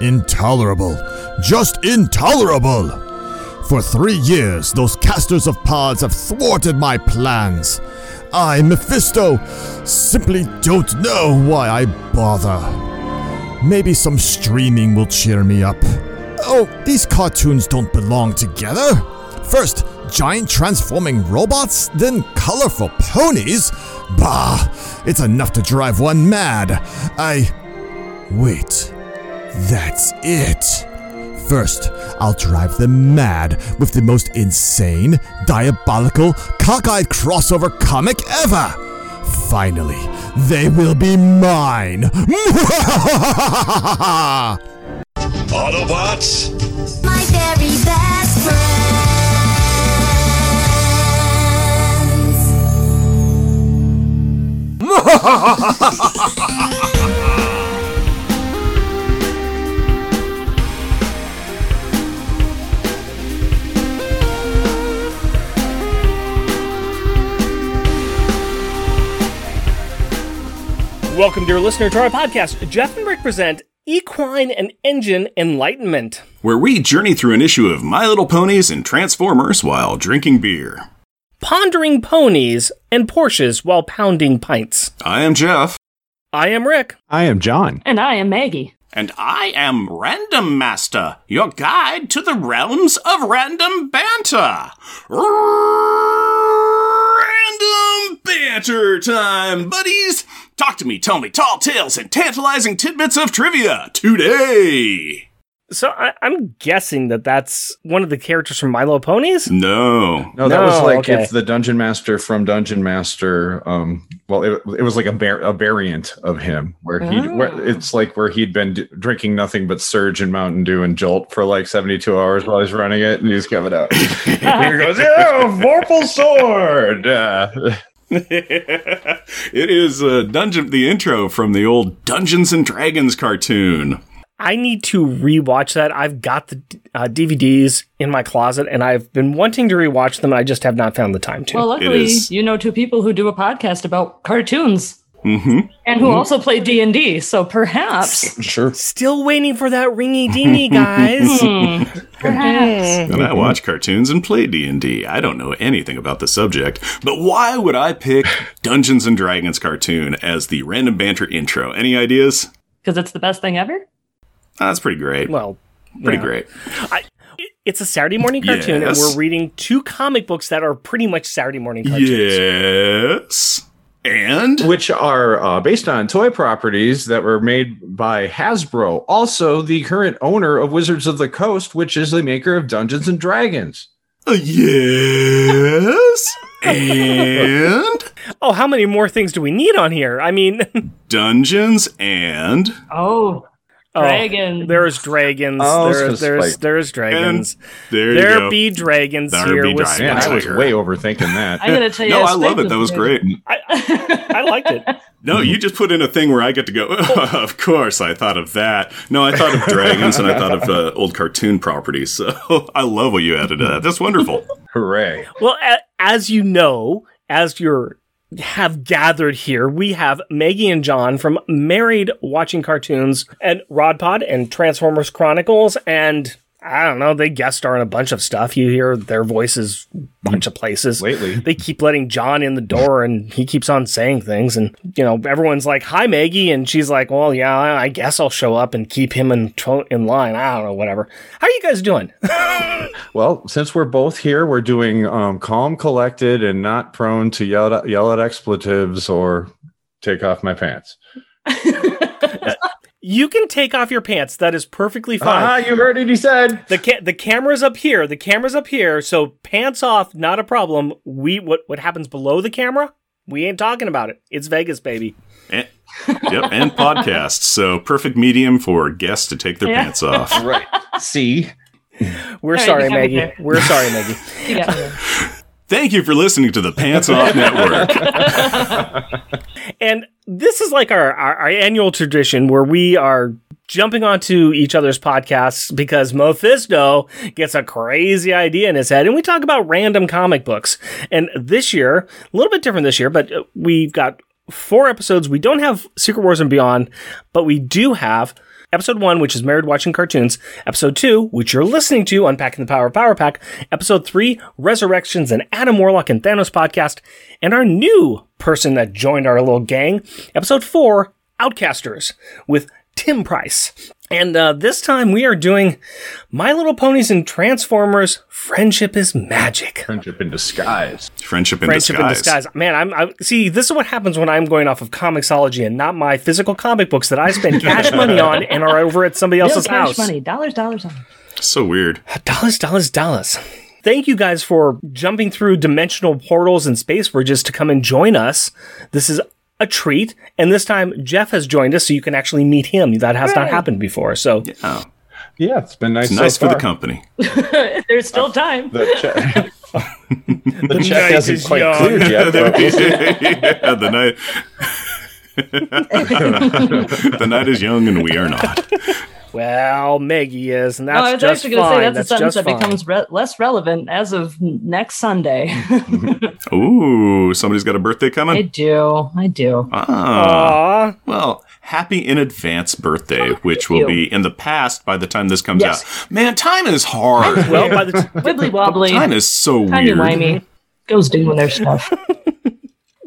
Intolerable. Just intolerable. For three years, those casters of pods have thwarted my plans. I, Mephisto, simply don't know why I bother. Maybe some streaming will cheer me up. Oh, these cartoons don't belong together. First, giant transforming robots, then colorful ponies? Bah, it's enough to drive one mad. I. Wait. That's it. First, I'll drive them mad with the most insane, diabolical, cockeyed crossover comic ever. Finally, they will be mine. Autobots, My very best friends. Welcome, dear listener, to our podcast. Jeff and Rick present Equine and Engine Enlightenment. where we journey through an issue of My Little Ponies and Transformers while drinking beer. Pondering ponies and Porsches while pounding pints. I am Jeff. I am Rick. I am John. And I am Maggie. And I am Random Master, your guide to the realms of random banter. Random banter time, buddies! Talk to me, tell me tall tales and tantalizing tidbits of trivia today! So I, I'm guessing that that's one of the characters from My Little Ponies. No. No, that was like okay. it's the Dungeon Master from Dungeon Master. Um, well, it, it was like a, var- a variant of him where he where it's like where he'd been d- drinking nothing but Surge and Mountain Dew and Jolt for like seventy two hours while he's running it, and he's coming out. Here he goes, yeah, Vorpal Sword. Uh, it is uh, Dungeon, the intro from the old Dungeons and Dragons cartoon. I need to rewatch that. I've got the uh, DVDs in my closet, and I've been wanting to rewatch them. I just have not found the time to. Well, luckily, is. you know two people who do a podcast about cartoons Mm-hmm. and who also play D and D. So perhaps, sure. Still waiting for that ringy dingy, guys. hmm, perhaps. And I watch cartoons and play D&D. I don't know anything about the subject, but why would I pick Dungeons and Dragons cartoon as the random banter intro? Any ideas? Because it's the best thing ever. Ah, That's pretty great. well, pretty yeah. great. It's a Saturday morning cartoon, Yes. and we're reading two comic books that are pretty much Saturday morning cartoons. Yes. And Which are uh, based on toy properties that were made by Hasbro, also the current owner of Wizards of the Coast, which is the maker of Dungeons and Dragons. uh, yes. and Oh, how many more things do we need on here? I mean, Dungeons and Oh, oh, there's dragons. Oh, there's it's there's like- there's dragons. there you There go. be dragons There here be with dragons. Man, I was way overthinking that. I gotta tell you, no, I love it. That was great. I, I liked it. No, you just put in a thing where I get to go. of course, I thought of that. No, I thought of dragons and I thought of uh, old cartoon properties. So I love what you added to that. That's wonderful. Hooray. Well, a, as you know, as you're have gathered here, we have Maggie and John from Married Watching Cartoons and Rod Pod and Transformers Chronicles, and I don't know, they guest star in a bunch of stuff. You hear their voices a bunch of places. Lately. They keep letting John in the door and he keeps on saying things and you know, everyone's like, Hi Maggie and she's like, Well, yeah, I guess I'll show up and keep him in tro- in line. I don't know, whatever. How are you guys doing? Well, since we're both here, we're doing um, calm, collected, and not prone to yell at, yell at expletives or take off my pants. You can take off your pants. That is perfectly fine. Ah, you heard it. He said. The ca- the camera's up here. The camera's up here. So pants off, not a problem. We what what happens below the camera? We ain't talking about it. It's Vegas, baby. And, yep, and podcasts. So perfect medium for guests to take their Yeah. pants off. Right. See. We're All right, sorry, you Maggie. there. We're sorry, Maggie. You got me. Thank you for listening to the Pants Off Network. And this is like our, our, our annual tradition where we are jumping onto each other's podcasts because Mephisto gets a crazy idea in his head and we talk about random comic books. And this year, a little bit different this year, but uh, we've got four episodes. We don't have Secret Wars and Beyond, but we do have Episode 1, which is Married Watching Cartoons. Episode 2, which you're listening to, Unpacking the Power of Power Pack. Episode 3, Resurrections and Adam Warlock and Thanos podcast. And our new person that joined our little gang, Episode 4, Outcasters, with Tim Price. And uh, this time we are doing My Little Ponies and Transformers Friendship is Magic. Friendship in disguise. Friendship in Friendship disguise. in disguise. Man, I'm I, see. This is what happens when I'm going off of Comixology and not my physical comic books that I spend cash money on and are over at somebody Real else's cash house. money. Dollars, dollars, dollars. So weird. Dollars, dollars, dollars. Thank you guys for jumping through dimensional portals and space bridges to come and join us. This is a treat, and this time Jeff has joined us, so you can actually meet him. That has not happened before. So Oh, Yeah, it's been nice. it's nice so for the company. There's still time. The check, the check night hasn't is quite young. cleared yet. But we'll see. yeah, the night. the night is young and we are not. Well, Maggie is, and that's Oh, I was just actually going to fine. say that's, that's a sentence that fine. becomes re- less relevant as of next Sunday. Ooh, somebody's got a birthday coming. I do. I do. Ah, Aw, well, happy in advance birthday, which will you. be in the past by the time this comes Yes. out. Man, time is hard. well, by the t- Wibbly wobbly, time is so timey weird. wimey. Goes doing their stuff.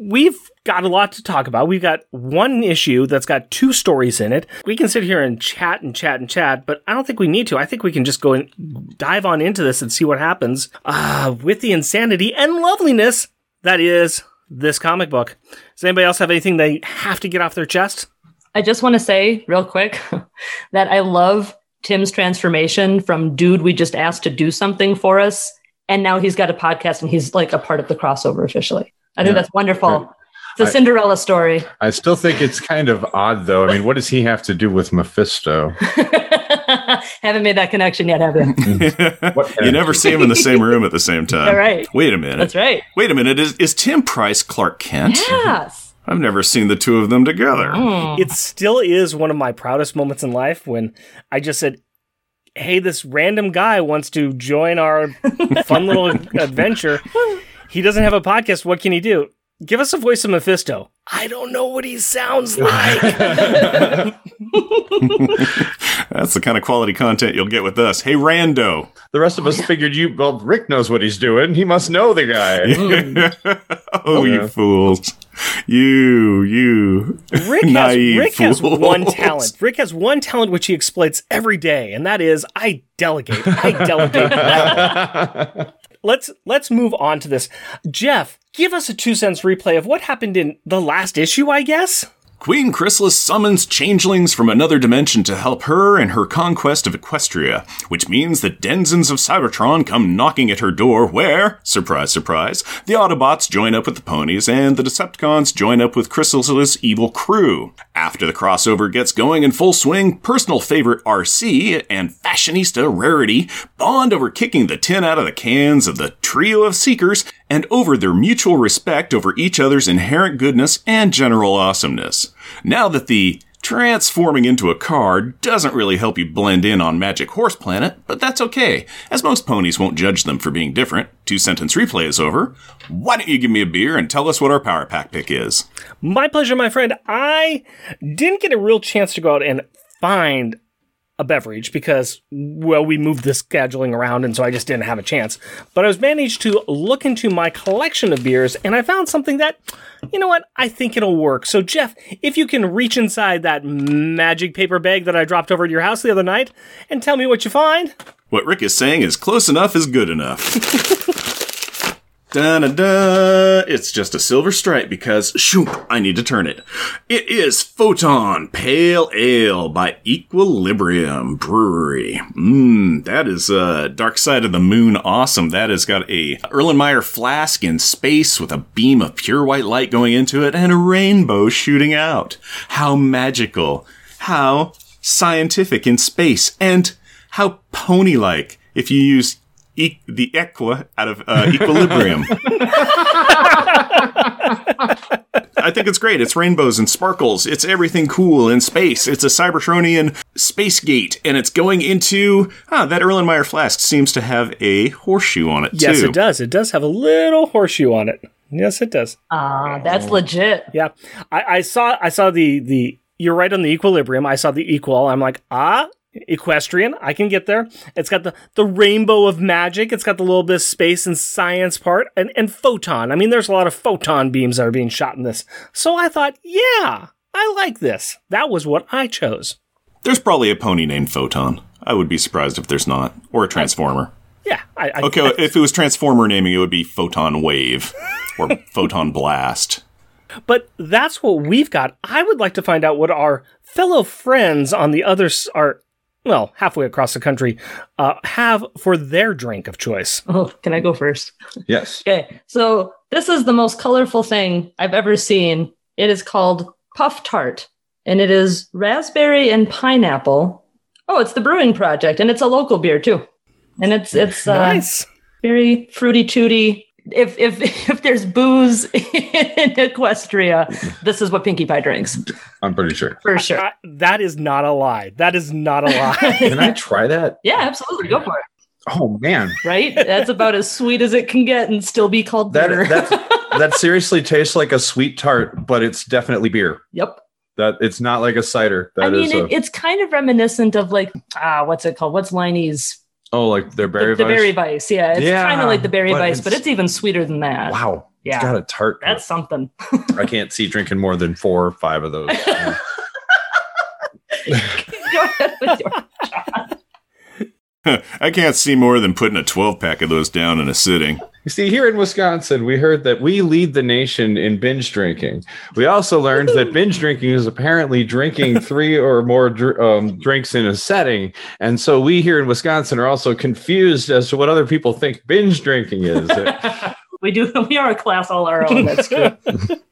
We've got a lot to talk about. We've got one issue that's got two stories in it. We can sit here and chat and chat and chat, but I don't think we need to. I think we can just go and dive on into this and see what happens uh, with the insanity and loveliness that is this comic book. Does anybody else have anything they have to get off their chest? I just want to say real quick that I love Tim's transformation from dude we just asked to do something for us, and now he's got a podcast and he's like a part of the crossover officially. I think Yeah. that's wonderful. Right. It's a I- Cinderella story. I still think it's kind of odd, though. I mean, what does he have to do with Mephisto? Haven't made that connection yet, have you? You never see him in the same room at the same time. All right. Wait a minute. That's right. Wait a minute. Is, is Tim Price Clark Kent? Yes. I've never seen the two of them together. Mm. It still is one of my proudest moments in life when I just said, Hey, this random guy wants to join our fun little adventure. He doesn't have a podcast. What can he do? Give us a voice of Mephisto. I don't know what he sounds like. That's the kind of quality content you'll get with us. Hey, Rando. The rest of us figured you. Well, Rick knows what he's doing. He must know the guy. oh, Yeah. you fools. You, you. Rick has, Naive Rick has one talent. Rick has one talent which he exploits every day, and that is I delegate. I delegate well. Let's let's move on to this. Jeff, give us a two cents replay of what happened in the last issue, I guess. Queen Chrysalis summons changelings from another dimension to help her in her conquest of Equestria, which means the denizens of Cybertron come knocking at her door where, surprise, surprise, the Autobots join up with the ponies and the Decepticons join up with Chrysalis' evil crew. After the crossover gets going in full swing, personal favorite RC and fashionista Rarity bond over kicking the tin out of the cans of the trio of Seekers and over their mutual respect over each other's inherent goodness and general awesomeness. Now that the transforming into a car doesn't really help you blend in on Magic Horse Planet, but that's okay, as most ponies won't judge them for being different. Two sentence replay is over. Why don't you give me a beer and tell us what our Power Pack pick is? My pleasure, my friend. I didn't get a real chance to go out and find a beverage because, well, we moved the scheduling around and so I just didn't have a chance. But I was managed to look into my collection of beers and I found something that, you know what, I think it'll work. So, Jeff, if you can reach inside that magic paper bag that I dropped over at your house the other night and tell me what you find. What Rick is saying is close enough is good enough. Da da da! It's just a silver stripe because, shoot, I need to turn it. It is Photon Pale Ale by Equilibrium Brewery. Mmm, that is uh, Dark Side of the Moon awesome. That has got a Erlenmeyer flask in space with a beam of pure white light going into it and a rainbow shooting out. How magical! How scientific in space and how pony-like if you use e- the equa out of uh, equilibrium. I think it's great. It's rainbows and sparkles. It's everything cool in space. It's a Cybertronian space gate, and it's going into ah, that Erlenmeyer flask seems to have a horseshoe on it Yes, too. it does. It does have a little horseshoe on it. Yes, it does. Ah, that's legit. Yeah, I, I saw I saw the the you're right on the equilibrium. I saw the equal. I'm like, ah, equestrian. I can get there. It's got the, the rainbow of magic. It's got the little bit of space and science part and, and photon. I mean, there's a lot of photon beams that are being shot in this. So I thought, yeah, I like this. That was what I chose. There's probably a pony named Photon. I would be surprised if there's not. Or a Transformer. Yeah. I, I, Okay, if it was Transformer naming, it would be Photon Wave or Photon Blast. But that's what we've got. I would like to find out what our fellow friends on the other are well halfway across the country uh, have for their drink of choice. Oh, can I go first? Yes. Okay, so this is the most colorful thing I've ever seen. It is called Puff Tart, and it is raspberry and pineapple. Oh, it's the Brewing Project, and it's a local beer too. And it's it's uh, nice. very fruity tooty. If if if there's booze in Equestria, this is what Pinkie Pie drinks I'm pretty sure. for sure. I- that is not a lie. That is not a lie. Can I try that? Yeah, absolutely, go for it. Oh man, Right, that's about as sweet as it can get and still be called that beer. that that seriously tastes like a sweet tart, but it's definitely beer. yep. That it's not like a cider. That I is mean, a it, it's kind of reminiscent of like ah, what's it called? What's Leinie's oh, like their berry the, the Berry Weiss? Yeah, it's Yeah, kind of like the berry but vice, but it's- it's even sweeter than that. Wow, Yeah. it's got a tart. That's something. I can't see drinking more than four or five of those. Go ahead with your. I can't see more than putting a 12 pack of those down in a sitting. You see, here in Wisconsin, we heard that we lead the nation in binge drinking. We also learned that binge drinking is apparently drinking three or more dr- um, drinks in a setting. And so we here in Wisconsin are also confused as to what other people think binge drinking is. we do. We are a class all our own. That's true.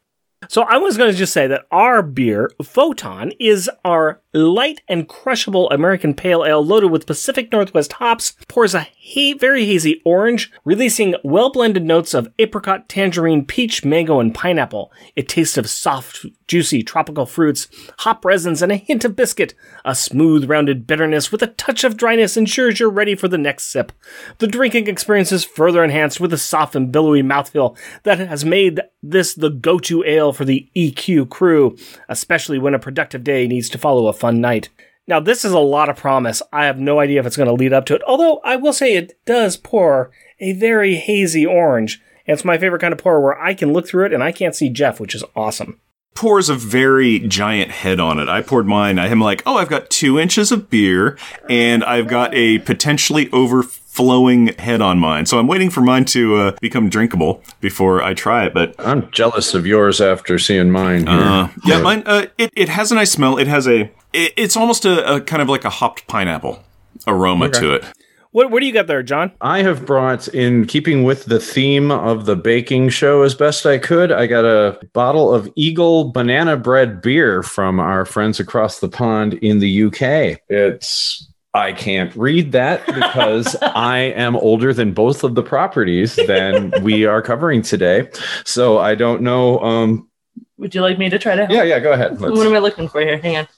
So I was going to just say that our beer, Photon, is our light and crushable American pale ale loaded with Pacific Northwest hops, pours a ha- very hazy orange, releasing well-blended notes of apricot, tangerine, peach, mango, and pineapple. It tastes of soft, juicy tropical fruits, hop resins, and a hint of biscuit. A smooth, rounded bitterness with a touch of dryness ensures you're ready for the next sip. The drinking experience is further enhanced with a soft and billowy mouthfeel that has made this the go-to ale for the EQ crew, especially when a productive day needs to follow a fun night. Now, this is a lot of promise. I have no idea if it's going to lead up to it, although I will say it does pour a very hazy orange. It's my favorite kind of pour where I can look through it and I can't see Jeff, which is awesome. Pours a very giant head on it. I poured mine. I'm like, oh, I've got two inches of beer and I've got a potentially overflowing head on mine. So I'm waiting for mine to uh, become drinkable before I try it. But I'm jealous of yours after seeing mine. Here. Uh, yeah, mine. Uh, it it has a nice smell. It has a. It, it's almost a, a kind of like a hopped pineapple aroma to it. What, what do you got there, John? I have brought, in keeping with the theme of the baking show as best I could, I got a bottle of Eagle banana bread beer from our friends across the pond in the UK. It's. I can't read that because I am older than both of the properties than we are covering today. So I don't know. Um, Would you like me to try to? help? yeah, yeah, go ahead. Let's- What am I looking for here? Hang on.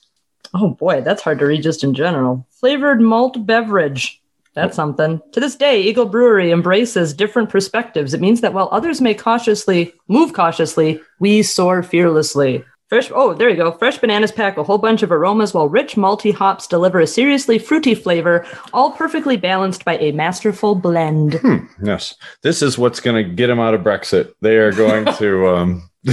Oh boy, that's hard to read just in general. Flavored malt beverage. That's something. To this day, Eagle Brewery embraces different perspectives. It means that while others may cautiously move cautiously, we soar fearlessly. Fresh, oh, there you go. Fresh bananas pack a whole bunch of aromas, while rich malty hops deliver a seriously fruity flavor, all perfectly balanced by a masterful blend. Yes, this is what's going to get them out of Brexit. They are going to. Um,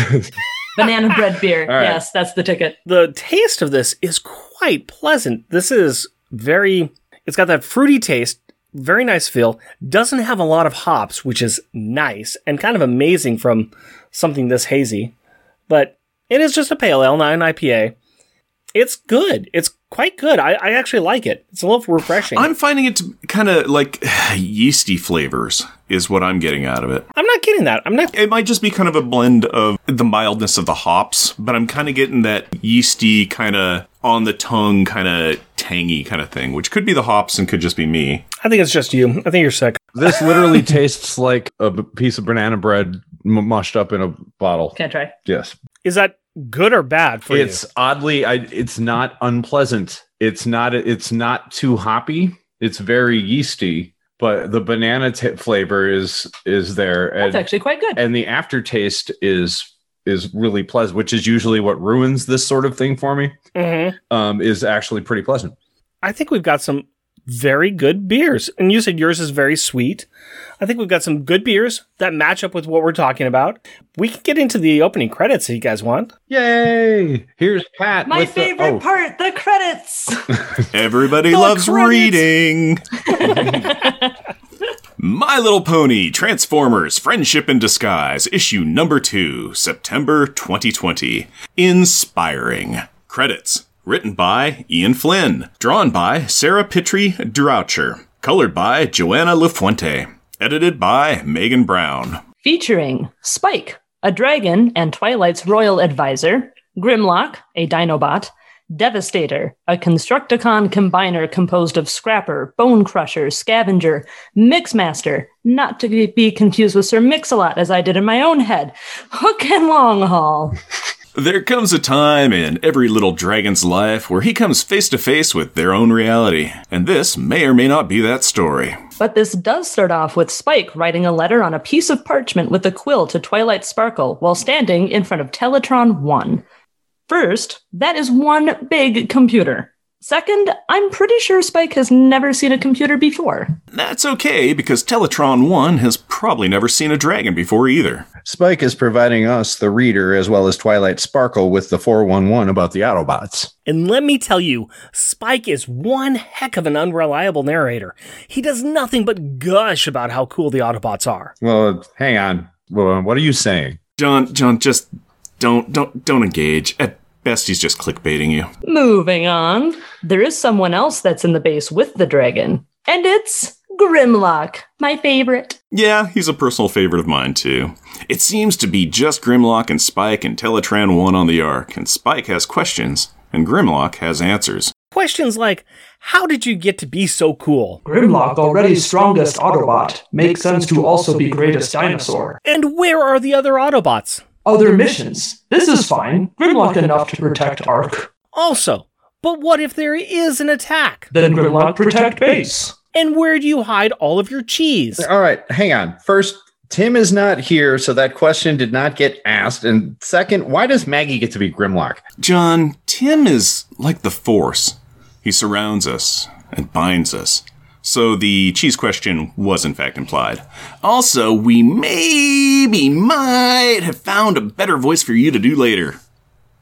Banana bread beer. All right. Yes, that's the ticket. The taste of this is quite pleasant. This is very, it's got that fruity taste, very nice feel, doesn't have a lot of hops, which is nice and kind of amazing from something this hazy. But it is just a pale ale, not an IPA. It's good. It's quite good. I, I actually like it. It's a little refreshing. I'm finding it to kind of like yeasty flavors is what I'm getting out of it. I'm not getting that. I'm not. It might just be kind of a blend of the mildness of the hops, but I'm kind of getting that yeasty kind of on the tongue kind of tangy kind of thing, which could be the hops and could just be me. I think it's just you. I think you're sick. this literally tastes like a piece of banana bread m- mushed up in a bottle. Can't try. Yes, Is that good or bad for it's you? oddly. I, it's not unpleasant. It's not. It's not too hoppy. It's very yeasty, but the banana t- flavor is is there, That's and actually quite good. and the aftertaste is is really pleasant, which is usually what ruins this sort of thing for me. Mhm. Um, is actually pretty pleasant. I think we've got some very good beers. And you said yours is very sweet. I think we've got some good beers that match up with what we're talking about. We can get into the opening credits if you guys want. Yay! Here's Pat. My with the- favorite oh, part, the credits. Everybody The loves credits. reading. My Little Pony Transformers Friendship in Disguise, issue number 2, September 2020. Inspiring. Credits. Written by Ian Flynn. Drawn by Sarah Pitry Droucher. Colored by Joana Lafuente. Edited by Megan Brown. Featuring Spike, a dragon and Twilight's royal advisor, Grimlock, a Dinobot, Devastator, a Constructicon combiner composed of Scrapper, Bone Crusher, Scavenger, Mixmaster, not to be confused with Sir Mix-a-Lot as I did in my own head, Hook and Long Haul. There comes a time in every little dragon's life where he comes face to face with their own reality, and this may or may not be that story. But this does start off with Spike writing a letter on a piece of parchment with a quill to Twilight Sparkle while standing in front of Teletran 1. First, that is one big computer. Second, I'm pretty sure Spike has never seen a computer before. That's okay, because Teletran 1 has probably never seen a dragon before either. Spike is providing us, the reader, as well as Twilight Sparkle, with the 411 about the Autobots. And let me tell you, Spike is one heck of an unreliable narrator. He does nothing but gush about how cool the Autobots are. Well, hang on. What are you saying? John, John, just don't, don't, don't engage. At best, he's just clickbaiting you. Moving on, there is someone else that's in the base with the dragon, and it's Grimlock, my favorite. Yeah, he's a personal favorite of mine too. It seems to be just Grimlock and Spike and Teletran 1 on the Ark, and Spike has questions, and Grimlock has answers. Questions like, how did you get to be so cool? Grimlock, already strongest Autobot, makes sense to also be greatest dinosaur. And where are the other Autobots? Other missions. This is fine. Grimlock enough to protect Ark. Also, but what if there is an attack? Then Grimlock protect base. And where do you hide all of your cheese? All right, hang on. First, Tim is not here, so that question did not get asked. And second, why does Maggie get to be Grimlock? John, Tim is like the Force. He surrounds us and binds us. So the cheese question was in fact implied. Also, we maybe might have found a better voice for you to do later.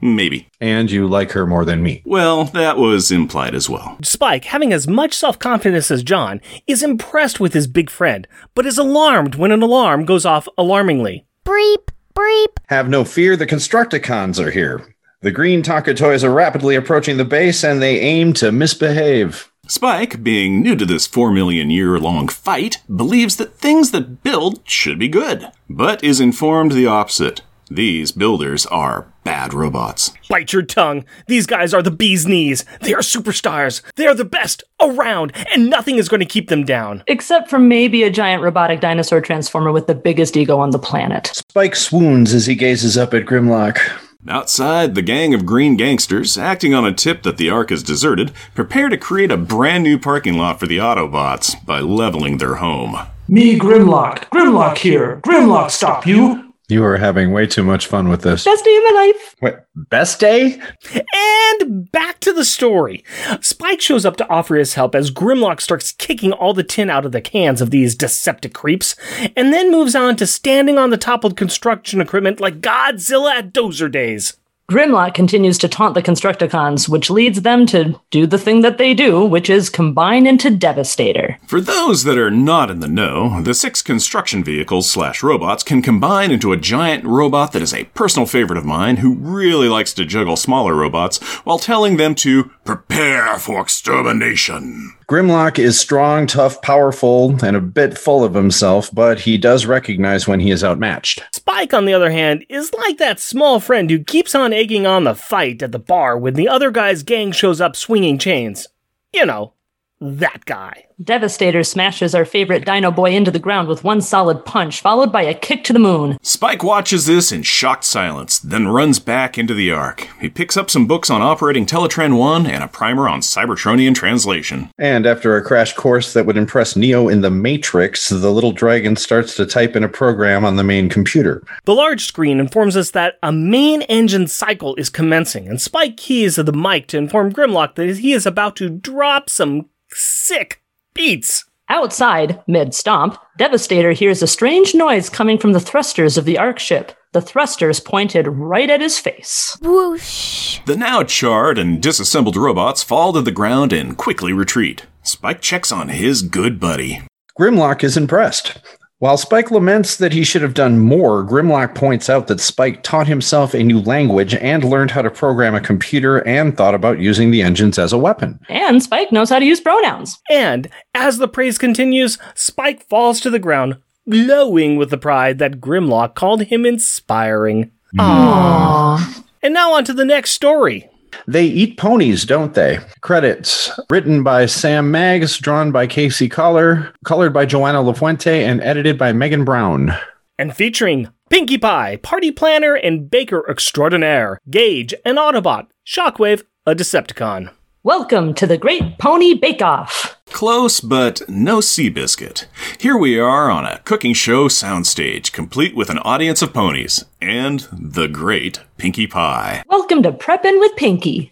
Maybe. And you like her more than me. Well, that was implied as well. Spike, having as much self confidence as John, is impressed with his big friend, but is alarmed when an alarm goes off alarmingly. Breep, breep. Have no fear, the Constructicons are here. The green Tonka toys are rapidly approaching the base and they aim to misbehave. Spike, being new to this 4 million year long fight, believes that things that build should be good, but is informed the opposite. These builders are bad robots. Bite your tongue. These guys are the bee's knees. They are superstars. They are the best around, and nothing is going to keep them down. Except for maybe a giant robotic dinosaur transformer with the biggest ego on the planet. Spike swoons as he gazes up at Grimlock. Outside, the gang of green gangsters, acting on a tip that the Ark is deserted, prepare to create a brand new parking lot for the Autobots by leveling their home. Me, Grimlock. Grimlock here. Grimlock, stop you. You are having way too much fun with this. Best day of my life. Wait, best day? And back to the story. Spike shows up to offer his help as Grimlock starts kicking all the tin out of the cans of these Deceptic creeps, and then moves on to standing on the toppled construction equipment like Godzilla at Dozer Days. Grimlock continues to taunt the Constructicons, which leads them to do the thing that they do, which is combine into Devastator. For those that are not in the know, the six construction vehicles slash robots can combine into a giant robot that is a personal favorite of mine who really likes to juggle smaller robots while telling them to prepare for extermination. Grimlock is strong, tough, powerful, and a bit full of himself, but he does recognize when he is outmatched. Spike, on the other hand, is like that small friend who keeps on egging on the fight at the bar when the other guy's gang shows up swinging chains. You know, that guy. Devastator smashes our favorite Dino Boy into the ground with one solid punch, followed by a kick to the moon. Spike watches this in shocked silence, then runs back into the Ark. He picks up some books on operating Teletran 1 and a primer on Cybertronian translation. And after a crash course that would impress Neo in the Matrix, the little dragon starts to type in a program on the main computer. The large screen informs us that a main engine cycle is commencing, and Spike keys the mic to inform Grimlock that he is about to drop some sick beats. Outside, mid stomp, Devastator hears a strange noise coming from the thrusters of the Ark ship. The thrusters pointed right at his face. Whoosh. The now charred and disassembled robots fall to the ground and quickly retreat. Spike checks on his good buddy. Grimlock is impressed. While Spike laments that he should have done more, Grimlock points out that Spike taught himself a new language and learned how to program a computer and thought about using the engines as a weapon. And Spike knows how to use pronouns. And as the praise continues, Spike falls to the ground, glowing with the pride that Grimlock called him inspiring. Aww. And now on to the next story. They eat ponies, don't they? Credits written by Sam Maggs, drawn by Casey Coller, colored by Joana Lafuente, and edited by Megan Brown. And featuring Pinkie Pie, Party Planner, and Baker Extraordinaire, Gage, an Autobot, Shockwave, a Decepticon. Welcome to the Great Pony Bake Off. Close, but no Seabiscuit. Here we are on a cooking show soundstage, complete with an audience of ponies and the great Pinkie Pie. Welcome to Preppin' with Pinkie.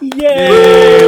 Yay!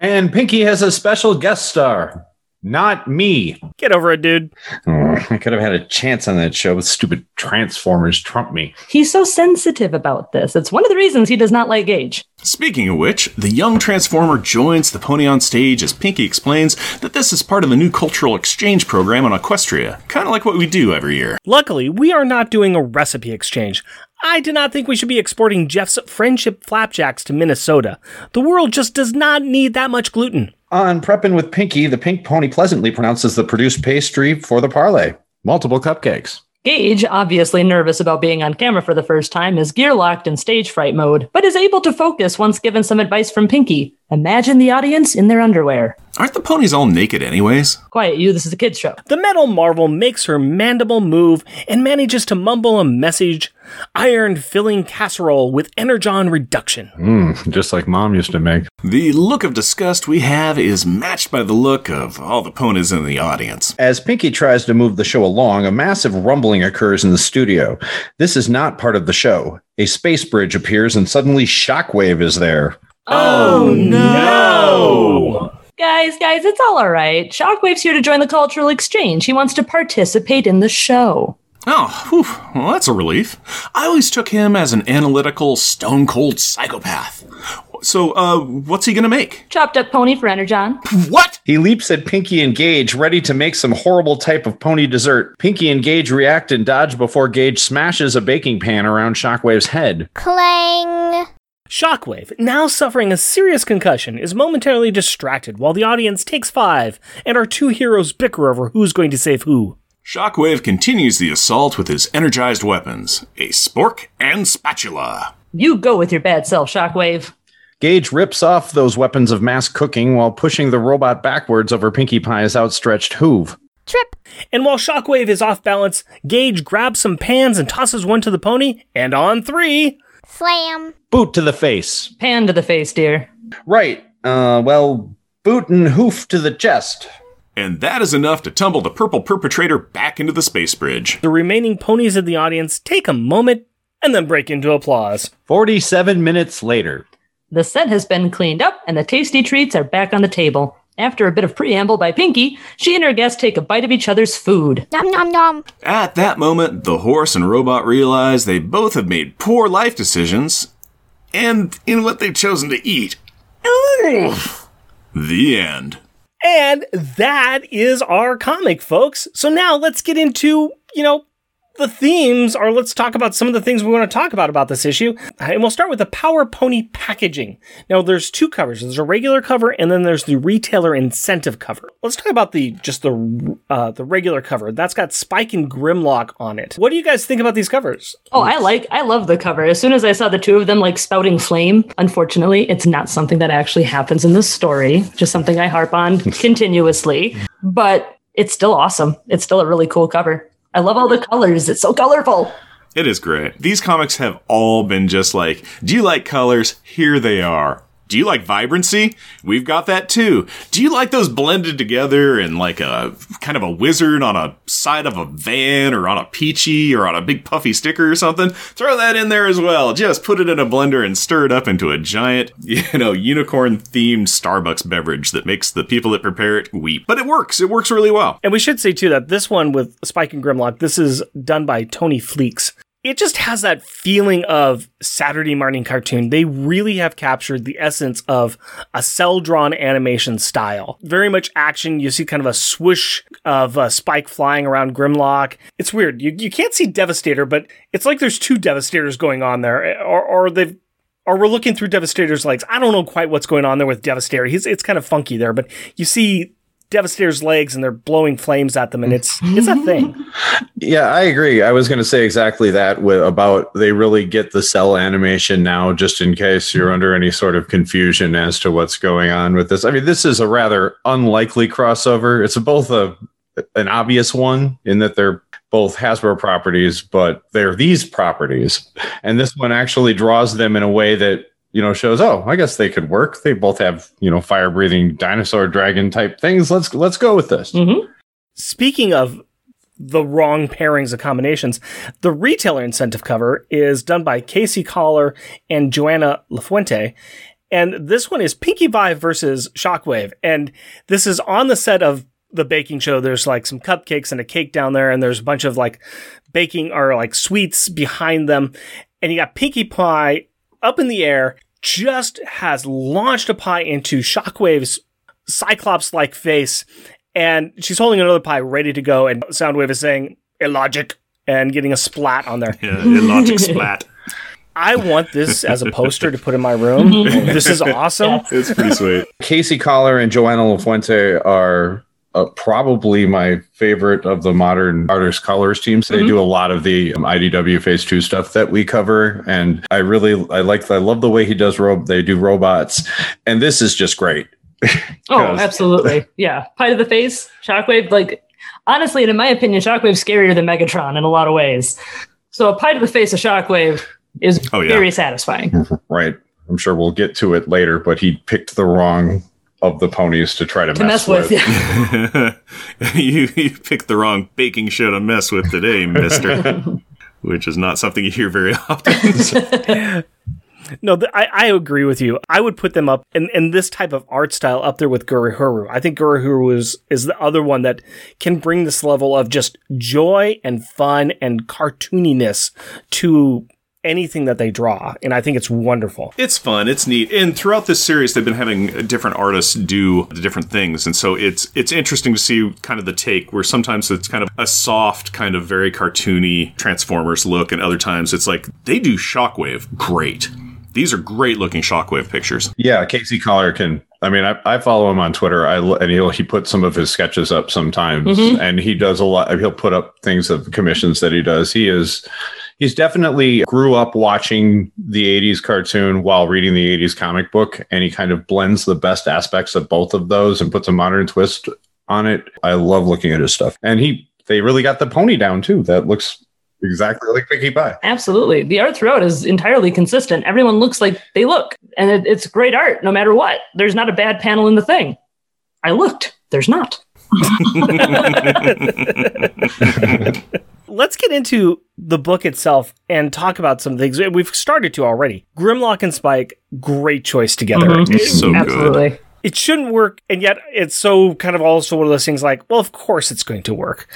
And Pinkie has a special guest star. Not me. Get over it, dude. Oh, I could have had a chance on that show, with stupid Transformers trump me. He's so sensitive about this. It's one of the reasons he does not like Gage. Speaking of which, the young Transformer joins the pony on stage as Pinkie explains that this is part of the new cultural exchange program on Equestria, kind of like what we do every year. Luckily, we are not doing a recipe exchange. I do not think we should be exporting Jeff's friendship flapjacks to Minnesota. The world just does not need that much gluten. On Prepping with Pinkie, the pink pony pleasantly pronounces the produced pastry for the parlay. Multiple cupcakes. Gage, obviously nervous about being on camera for the first time, is gear locked in stage fright mode, but is able to focus once given some advice from Pinkie. Imagine the audience in their underwear. Aren't the ponies all naked anyways? Quiet, you, this is a kid's show. The metal marvel makes her mandible move and manages to mumble a message iron filling casserole with energon reduction. Mm, just like mom used to make. The look of disgust we have is matched by the look of all the ponies in the audience. As Pinkie tries to move the show along, a massive rumbling occurs in the studio. This is not part of the show. A space bridge appears and suddenly Shockwave is there. Oh no! Guys, guys, it's all alright. Shockwave's here to join the cultural exchange. He wants to participate in the show. Oh, whew, well, that's a relief. I always took him as an analytical, stone cold psychopath. So, uh, what's he gonna make? Chopped up pony for Energon. What? He leaps at Pinkie and Gage, ready to make some horrible type of pony dessert. Pinkie and Gage react and dodge before Gage smashes a baking pan around Shockwave's head. Clang. Shockwave, now suffering a serious concussion, is momentarily distracted while the audience takes five and our two heroes bicker over who's going to save who. Shockwave continues the assault with his energized weapons a spork and spatula. You go with your bad self, Shockwave. Gage rips off those weapons of mass cooking while pushing the robot backwards over Pinkie Pie's outstretched hoof. Trip. And while Shockwave is off balance, Gage grabs some pans and tosses one to the pony, and on three, Slam. Boot to the face. Pan to the face, dear. Right. Uh, well, boot and hoof to the chest. And that is enough to tumble the purple perpetrator back into the space bridge. the remaining ponies in the audience take a moment and then break into applause. 47 minutes later. The set has been cleaned up and the tasty treats are back on the table. After a bit of preamble by Pinkie, she and her guests take a bite of each other's food. Nom nom nom. At that moment, the horse and robot realize they both have made poor life decisions and in what they've chosen to eat. the end. And that is our comic, folks. So now let's get into, you know, the themes are let's talk about some of the things we want to talk about about this issue. And we'll start with the Power Pony packaging. Now there's two covers. There's a regular cover and then there's the retailer incentive cover. Let's talk about the just the uh, the regular cover. That's got Spike and Grimlock on it. What do you guys think about these covers? Oh, I like, I love the cover. As soon as I saw the two of them like spouting flame, unfortunately, it's not something that actually happens in this story, just something I harp on continuously. But it's still awesome. It's still a really cool cover. I love all the colors. It's so colorful. It is great. These comics have all been just like, do you like colors? Here they are. Do you like vibrancy? We've got that too. Do you like those blended together and like a kind of a wizard on a side of a van or on a peachy or on a big puffy sticker or something? Throw that in there as well. Just put it in a blender and stir it up into a giant, you know, unicorn themed Starbucks beverage that makes the people that prepare it weep. But it works. It works really well. And we should say too that this one with Spike and Grimlock, this is done by Tony Fleecs. It just has that feeling of Saturday morning cartoon. They really have captured the essence of a cell drawn animation style. Very much action. You see kind of a swoosh of uh, Spike flying around Grimlock. It's weird. You, you can't see Devastator, but it's like there's two Devastators going on there, or, or they've or we're looking through Devastator's legs. I don't know quite what's going on there with Devastator. He's it's kind of funky there, but you see Devastator's legs and they're blowing flames at them, and it's it's a thing. Yeah, I agree. I was going to say exactly that with, about they really get the cell animation now, just in case you're under any sort of confusion as to what's going on with this. I mean, this is a rather unlikely crossover. It's both a an obvious one in that they're both Hasbro properties, but they're these properties, and this one actually draws them in a way that you know shows oh i guess they could work they both have you know fire breathing dinosaur dragon type things let's let's go with this Mm-hmm. Speaking of the wrong pairings of combinations, the retailer incentive cover is done by Casey Coller and Joana Lafuente. And this one is Pinkie Pie versus Shockwave. And this is on the set of the baking show. There's like some cupcakes and a cake down there, and there's a bunch of like baking or like sweets behind them. And you got Pinkie Pie up in the air, just has launched a pie into Shockwave's Cyclops like face, and she's holding another pie ready to go, and Soundwave is saying, illogic, and getting a splat on there. Yeah, illogic splat. I want this as a poster to put in my room. this is awesome. It's pretty sweet. casey coller and joana lafuente are uh, probably my favorite of the modern artist colors teams they do a lot of the um, idw phase two stuff that we cover and i really i like i love the way he does ro- they do robots and this is just great Oh, absolutely. Yeah. Pie to the face, Shockwave. Like, honestly, and in my opinion, Shockwave's scarier than Megatron in a lot of ways. So a pie to the face of Shockwave is Oh, yeah. very satisfying. right i'm sure we'll get to it later but he picked the wrong of the ponies to try to, to mess with. Yeah. you, you picked the wrong baking show to mess with today, mister. Which is not something you hear very often. No, th- I, I agree with you. I would put them up in, in this type of art style up there with Gurihuru. I think Gurihuru is, is the other one that can bring this level of just joy and fun and cartooniness to anything that they draw. And I think it's wonderful. it's fun, it's neat, and throughout this series, they've been having different artists do the different things, and so it's it's interesting to see kind of the take where sometimes it's kind of a soft, kind of very cartoony Transformers look, and other times it's like they do Shockwave great. These are great looking Shockwave pictures. Yeah, Casey Coller can. I mean, I, I follow him on Twitter. I and he'll he puts some of his sketches up sometimes, mm-hmm. and he does a lot. He'll put up things of commissions that he does. He is he's definitely grew up watching the '80s cartoon while reading the '80s comic book, and he kind of blends the best aspects of both of those and puts a modern twist on it. I love looking at his stuff, and he they really got the pony down too. That looks exactly like Pinkie Pie. Absolutely. The art throughout is entirely consistent. Everyone looks like they look, and it, it's great art no matter what. There's not a bad panel in the thing. I looked. There's not. Let's get into the book itself and talk about some things. We've started to already. Grimlock and Spike, great choice together. Mhm. It- So good. It shouldn't work, and yet it's so kind of also one of those things like, well, of course it's going to work.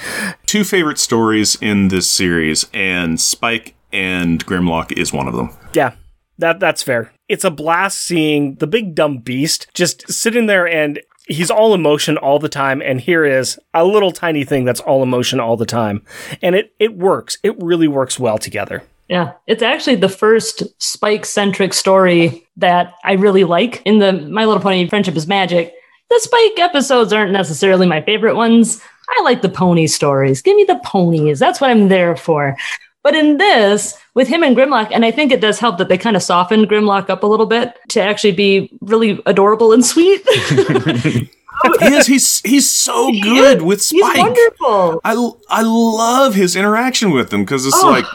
Two favorite stories in this series, and Spike and Grimlock is one of them. Yeah, that that's fair. It's a blast seeing the big dumb beast just sitting there and he's all emotion all the time, and here is a little tiny thing that's all emotion all the time, and it it works. It really works well together. Yeah, it's actually the first Spike centric story that I really like. In the My Little Pony Friendship is Magic, the Spike episodes aren't necessarily my favorite ones. I like the pony stories. Give me the ponies. That's what I'm there for. But in this, with him and Grimlock, and I think it does help that they kind of softened Grimlock up a little bit to actually be really adorable and sweet. he is. He's he's so He good is. with He's wonderful. I I love his interaction with them because it's Oh. like.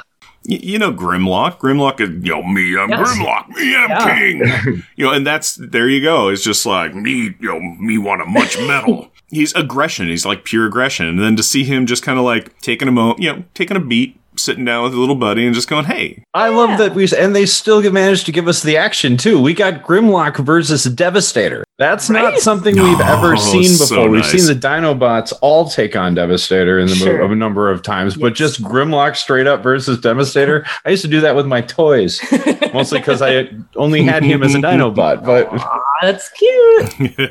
You know Grimlock. Grimlock is, you know, me, I'm Yes. Grimlock, me, I'm Yeah. king. you know, and that's, there you go. It's just like, me, you know, me want a much metal. He's aggression. He's like pure aggression. And then to see him just kind of like taking a mo, you know, taking a beat, sitting down with a little buddy and just going, hey, I love that we and they still managed to give us the action too. We got Grimlock versus Devastator. That's not something we've ever Oh, seen so before. We've nice. seen the Dinobots all take on Devastator in the Sure. mo- a number of times, but just Grimlock straight up versus Devastator. I used to do that with my toys, mostly because I only had him as a Dinobot. But Aw, that's cute.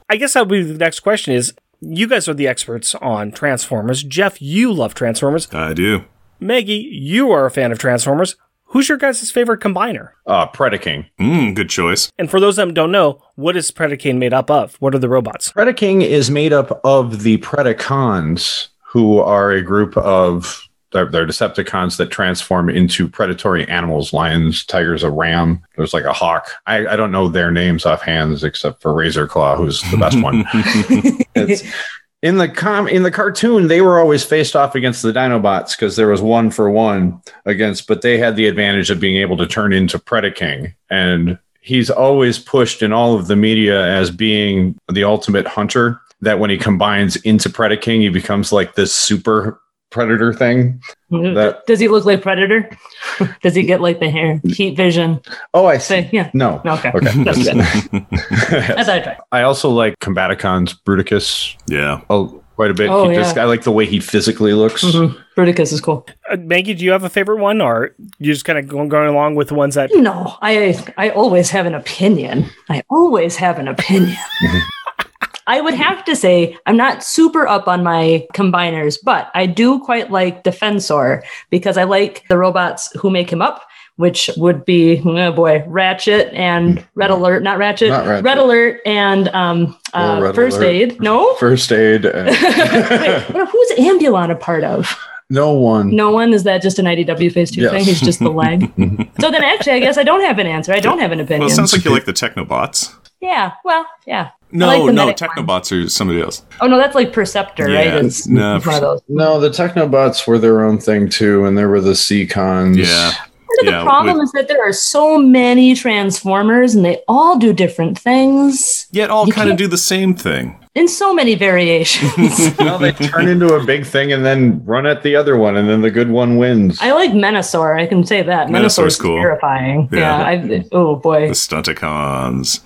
I guess that would be the next question is you guys are the experts on Transformers. Jeff, you love Transformers. I do. Maggie, you are a fan of Transformers. Who's your guys' favorite combiner? uh, Predaking. Mm, good choice. And for those that don't know, what is Predaking made up of? What are the robots? Predaking is made up of the Predacons, who are a group of they're, they're Decepticons that transform into predatory animals, lions, tigers, a ram. There's like a hawk. I, I don't know their names offhand except for Razor Claw, who's the best one. In the com in the cartoon, they were always faced off against the Dinobots because there was one for one against, but they had the advantage of being able to turn into Predaking. And he's always pushed in all of the media as being the ultimate hunter. That when he combines into Predaking, he becomes like this super predator thing. That- Does he look like Predator? Does he get like the hair, heat vision? Oh, I Say, see. yeah. No. Okay. Okay. That's good. I I'd. I also like Combaticons, Bruticus, yeah. oh, quite a bit. Oh, he just, yeah. I like the way he physically looks. Mhm. Bruticus is cool. Uh, Maggie, do you have a favorite one, or you just kind of going, going along with the ones that? No, I I always have an opinion. I always have an opinion. I would have to say I'm not super up on my combiners, but I do quite like Defensor because I like the robots who make him up, which would be oh boy, Ratchet and Red Alert, not Ratchet, Not Ratchet. Red Alert and um uh, Red First Alert. Aid. No. First aid. uh, Wait, who's Ambulon a part of? no one. No one is that just an IDW phase two Yes. thing? He's just the leg. so then, actually, I guess I don't have an answer. I don't have an opinion. Well, it sounds like you like the Technobots. Yeah, well, yeah. No, like no, medic one. Technobots are somebody else. Oh no, that's like Perceptor, Yeah, right? It's, no, it's one of those. No, the Technobots were their own thing too, and there were the Seacons. Yeah. Part of Yeah, the problem with- is that there are so many Transformers, and they all do different things Yet all kind of do the same thing. in so many variations. no, they turn into a big thing and then run at the other one, and then the good one wins. I like Menasor. I can say that. Menasor Menasor cool. terrifying. Yeah. Yeah. I, oh boy. The Stunticons.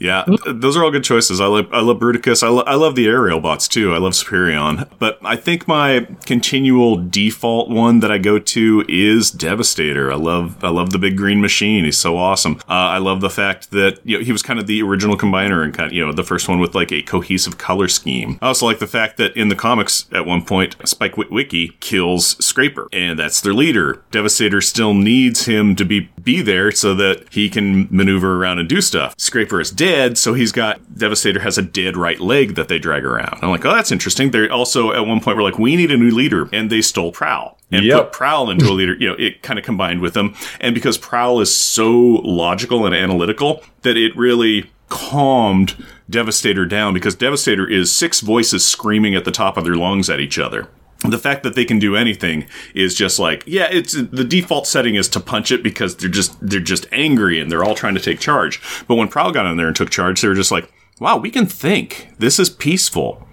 Yeah, th- those are all good choices. I love I love Bruticus. I, lo- I love the aerial bots too. I love Superion. But I think my continual default one that I go to is Devastator. I love I love the big green machine. He's so awesome. Uh, I love the fact that you know, he was kind of the original combiner and kind of, you know the first one with like a cohesive color scheme. I also like the fact that in the comics at one point Spike Witwicky kills Scrapper and that's their leader. Devastator still needs him to be be there so that he can maneuver around and do stuff. Scrapper is dead, so he's got Devastator has a dead right leg that they drag around. I'm like, oh, that's interesting. They're also at one point we're like, we need a new leader, and they stole Prowl and Yep. put Prowl into a leader. You know, it kind of combined with them, and because Prowl is so logical and analytical that it really calmed Devastator down because Devastator is six voices screaming at the top of their lungs at each other. The fact that they can do anything is just like, yeah, it's the default setting is to punch it because they're just they're just angry and they're all trying to take charge. But when Prowl got in there and took charge, they were just like, wow, we can think. This is peaceful.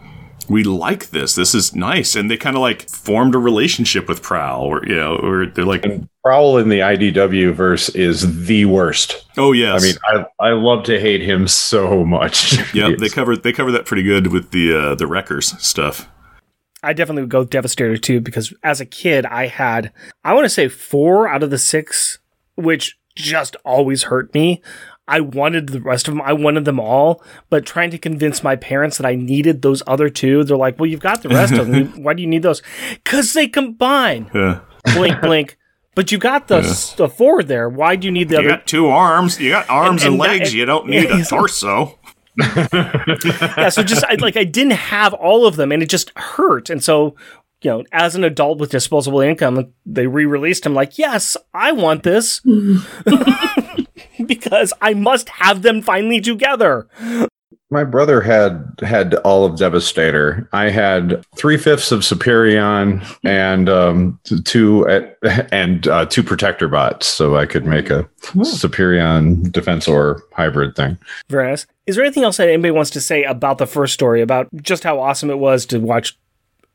We like this. This is nice. And they kind of like formed a relationship with Prowl, or you know, or they're like, Prowl in the IDW verse is the worst. oh yes, I mean, I I love to hate him so much. yeah, they covered they covered that pretty good with the uh, the Wreckers stuff. I definitely would go Devastator too because as a kid, I had, I want to say four out of the six, which just always hurt me. I wanted the rest of them. I wanted them all, but trying to convince my parents that I needed those other two, they're like, "Well, you've got the rest of them. Why do you need those? Because they combine." Yeah. Blink, blink. But you got the the four there. Why do you need the You other? got two arms. You got arms And- and, and that- legs. you don't need a torso. yeah, so just I, like I didn't have all of them, and it just hurt. And so, you know, as an adult with disposable income, they re-released them. Like, yes, I want this mm. because I must have them finally together. My brother had had all of Devastator. I had three fifths of Superion and um, two and uh, two Protectobots, so I could make a Superion Defensor hybrid thing. Very nice. Is there anything else that anybody wants to say about the first story about just how awesome it was to watch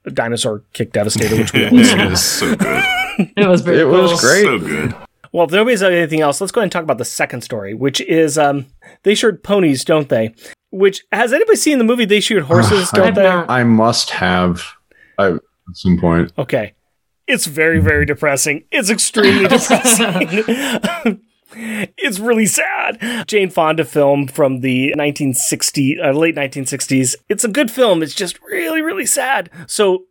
a dinosaur kick Devastator, which we always It is so good. It was very It was great. So good. Well, if nobody's got anything else, let's go ahead and talk about the second story, which is um, they shoot ponies, don't they? Which has anybody seen the movie They Shoot Horses, I- don't I've they? I must have I, at some point. Okay. It's very, very depressing. It's extremely depressing. it's really sad. Jane Fonda film from the 1960 uh, late 1960s. It's a good film. It's just really, really sad. So